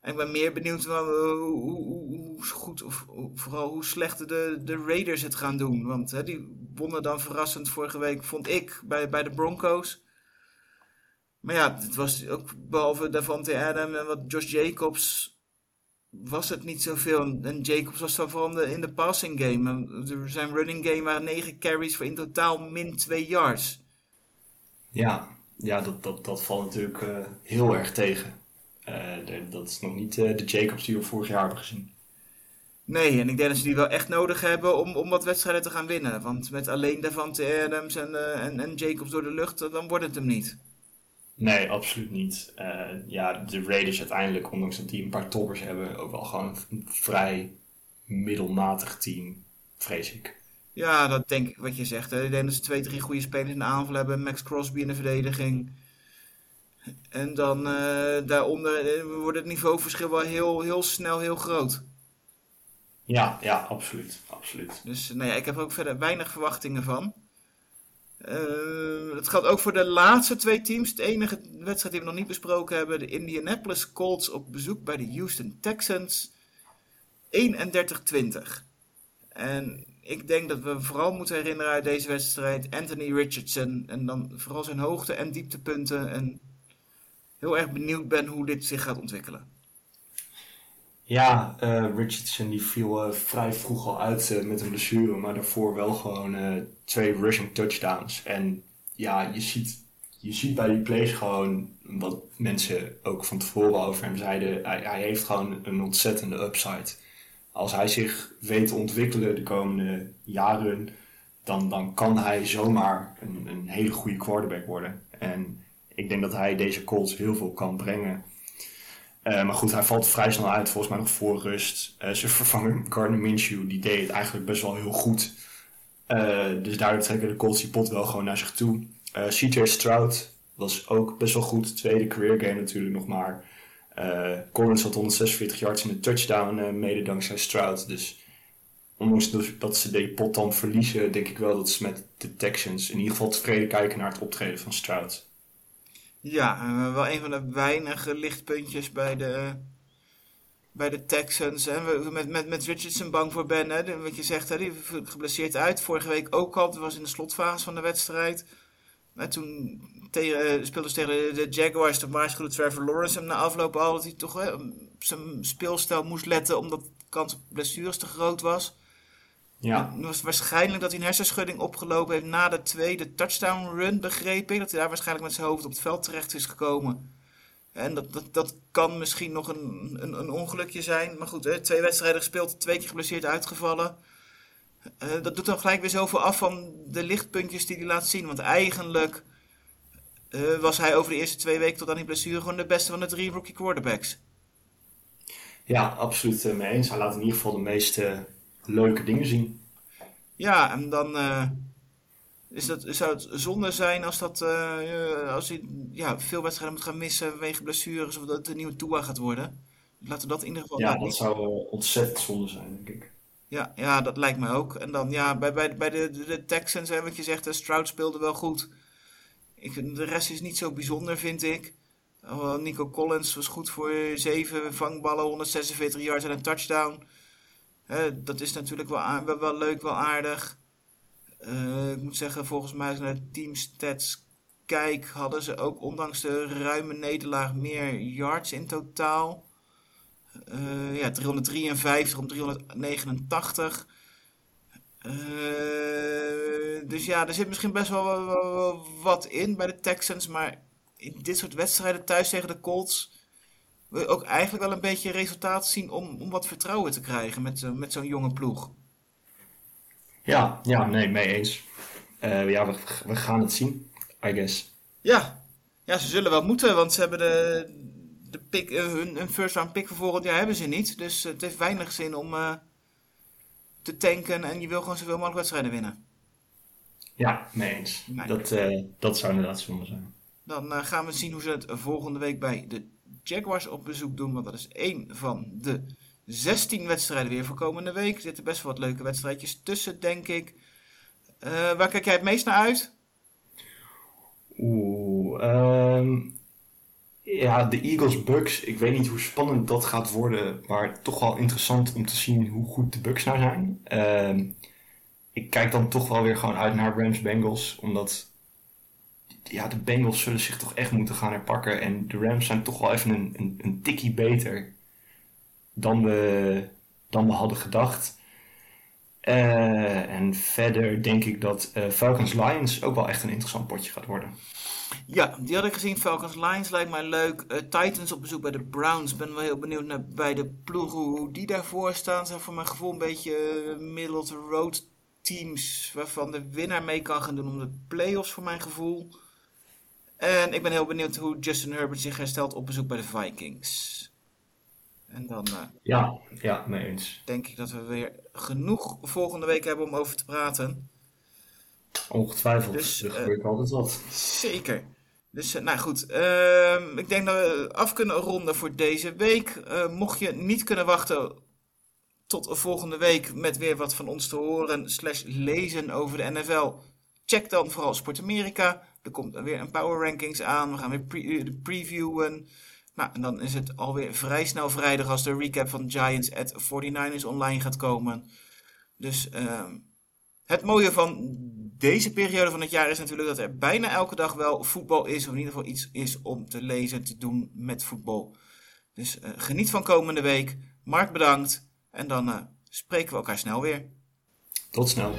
En ik ben meer benieuwd hoe, hoe, hoe, goed, of vooral hoe slecht de, de Raiders het gaan doen. Want hè, die wonnen dan verrassend vorige week, vond ik, bij, bij de Broncos. Maar ja, het was ook behalve Davante Adam en wat Josh Jacobs, was het niet zoveel. En Jacobs was dan vooral in de passing game. Zijn running game waren 9 carries voor in totaal min 2 yards.
Ja, ja dat, dat, dat valt natuurlijk uh, heel erg tegen. De, dat is nog niet uh, de Jacobs die we vorig jaar hebben gezien.
Nee, en ik denk dat ze die wel echt nodig hebben om, om wat wedstrijden te gaan winnen. Want met alleen Davante Adams en, uh, en, en Jacobs door de lucht, dan wordt het hem niet.
Nee, absoluut niet. Uh, ja, de Raiders uiteindelijk, ondanks dat die een paar toppers hebben, ook wel gewoon een vrij middelmatig team, vrees ik.
Ja, dat denk ik wat je zegt. Hè. Ik denk dat ze twee, drie goede spelers in de aanval hebben. Max Crosby in de verdediging. En dan uh, daaronder wordt het niveauverschil wel heel, heel snel heel groot.
Ja, ja, absoluut. absoluut.
Dus nou ja, ik heb er ook verder weinig verwachtingen van. Uh, dat geldt ook voor de laatste twee teams. De enige wedstrijd die we nog niet besproken hebben: de Indianapolis Colts op bezoek bij de Houston Texans. 31-20. En ik denk dat we vooral moeten herinneren uit deze wedstrijd Anthony Richardson. En dan vooral zijn hoogte- en dieptepunten. En heel erg benieuwd ben hoe dit zich gaat ontwikkelen.
Ja, uh, Richardson die viel uh, vrij vroeg al uit uh, met een blessure, maar daarvoor wel gewoon twee rushing touchdowns. En ja, je ziet, je ziet bij die plays gewoon wat mensen ook van tevoren over hem zeiden. Hij, hij heeft gewoon een ontzettende upside. Als hij zich weet te ontwikkelen de komende jaren, dan, dan kan hij zomaar een, een hele goede quarterback worden. En ik denk dat hij deze Colts heel veel kan brengen. Uh, maar goed, hij valt vrij snel uit, volgens mij nog voor rust. Uh, zijn vervanger Gardner Minshew, die deed het eigenlijk best wel heel goed. Uh, dus daardoor trekken de Colts die pot wel gewoon naar zich toe. CJ Stroud was ook best wel goed. Tweede career game natuurlijk nog maar. Collins had 146 yards in een touchdown, mede dankzij Stroud. Dus ondanks dat ze die pot dan verliezen, denk ik wel dat ze met de Texans in ieder geval tevreden kijken naar het optreden van Stroud.
Ja, uh, wel een van de weinige lichtpuntjes bij de, bij de Texans. Hè. Met, met, met Richardson bang voor Ben, hè. wat je zegt, hè, die geblesseerd uit. Vorige week ook al, dat was in de slotfase van de wedstrijd. En toen tegen, speelden ze tegen de Jaguars, toen waarschuwde Trevor Lawrence hem na afloop al dat hij toch op zijn speelstijl moest letten, omdat de kans op blessures te groot was.
Ja.
Het was waarschijnlijk dat hij een hersenschudding opgelopen heeft na de tweede touchdown run, begreep ik. Dat hij daar waarschijnlijk met zijn hoofd op het veld terecht is gekomen. En dat, dat, dat kan misschien nog een, een, een ongelukje zijn. Maar goed, hè, twee wedstrijden gespeeld, twee keer geblesseerd uitgevallen. Uh, dat doet dan gelijk weer zoveel af van de lichtpuntjes die hij laat zien. Want eigenlijk uh, was hij over de eerste twee weken tot aan die blessure gewoon de beste van de drie rookie quarterbacks.
Ja, absoluut uh, mee eens. Hij laat in ieder geval de meeste leuke dingen zien.
Ja, en dan uh, is dat, zou het zonde zijn als, dat, uh, als hij ja, veel wedstrijden moet gaan missen vanwege blessures of dat het een nieuwe Tua gaat worden. Laten we dat in ieder geval.
Ja, dat zou uh, ontzettend zonde zijn, denk ik.
Ja, ja, dat lijkt mij ook. En dan ja, bij, bij, bij de, de, de Texans, hè, wat je zegt, de Stroud speelde wel goed. Ik, de rest is niet zo bijzonder, vind ik. Uh, Nico Collins was goed voor 7 vangballen, 146 yards en een touchdown. Dat is natuurlijk wel, wel, leuk, wel aardig. Uh, ik moet zeggen, volgens mij als ik naar de teamstats kijk, hadden ze ook ondanks de ruime nederlaag meer yards in totaal. Uh, ja, 353 om 389. dus ja, er zit misschien best wel, wel, wat in bij de Texans. Maar in dit soort wedstrijden thuis tegen de Colts je ook eigenlijk wel een beetje resultaat zien om, om wat vertrouwen te krijgen met, met zo'n jonge ploeg.
Ja, ja, nee, mee eens. Uh, ja, we, we, gaan het zien, I guess.
Ja. ja, ze zullen wel moeten, want ze hebben de, de pick, uh, hun, hun first round pick voor volgend jaar hebben ze niet. Dus het heeft weinig zin om te tanken en je wil gewoon zoveel mogelijk wedstrijden winnen.
Ja, mee eens. Nee. Dat, dat zou inderdaad zonde zijn.
Dan gaan we zien hoe ze het volgende week bij de Jaguars op bezoek doen. Want dat is één van de 16 wedstrijden weer voor komende week. Er zitten best wel wat leuke wedstrijdjes tussen, denk ik. Uh, waar kijk jij het meest naar uit?
Oeh, um, ja, de Eagles Bucks. Ik weet niet hoe spannend dat gaat worden. Maar toch wel interessant om te zien hoe goed de Bucks nou zijn. Um, ik kijk dan toch wel weer gewoon uit naar Rams Bengals. Omdat ja, de Bengals zullen zich toch echt moeten gaan herpakken. En de Rams zijn toch wel even een, een, een tikkie beter dan we, dan we hadden gedacht. Eh, en verder denk ik dat uh, Falcons Lions ook wel echt een interessant potje gaat worden.
Ja, die had ik gezien. Falcons Lions lijkt mij leuk. Uh, Titans op bezoek bij de Browns. Ben wel heel benieuwd naar bij de ploegen hoe die daarvoor staan. Zijn voor mijn gevoel een beetje middle road teams waarvan de winnaar mee kan gaan doen om de playoffs voor mijn gevoel. En ik ben heel benieuwd hoe Justin Herbert zich herstelt op bezoek bij de Vikings. En dan uh,
ja, ja, mee eens.
denk ik dat we weer genoeg volgende week hebben om over te praten.
Ongetwijfeld, dus, er gebeurt uh, altijd wat.
Zeker. Dus uh, nou goed, ehm, ik denk dat we af kunnen ronden voor deze week. mocht je niet kunnen wachten tot volgende week met weer wat van ons te horen slash lezen over de NFL, check dan vooral Sport Amerika. Er komt weer een power rankings aan. We gaan weer pre previewen. Nou, en dan is het alweer vrij snel vrijdag als de recap van Giants at 49ers online gaat komen. Dus uh, het mooie van deze periode van het jaar is natuurlijk dat er bijna elke dag wel voetbal is. Of in ieder geval iets is om te lezen, te doen met voetbal. Dus uh, geniet van komende week. Mark bedankt. En dan uh, spreken we elkaar snel weer.
Tot snel.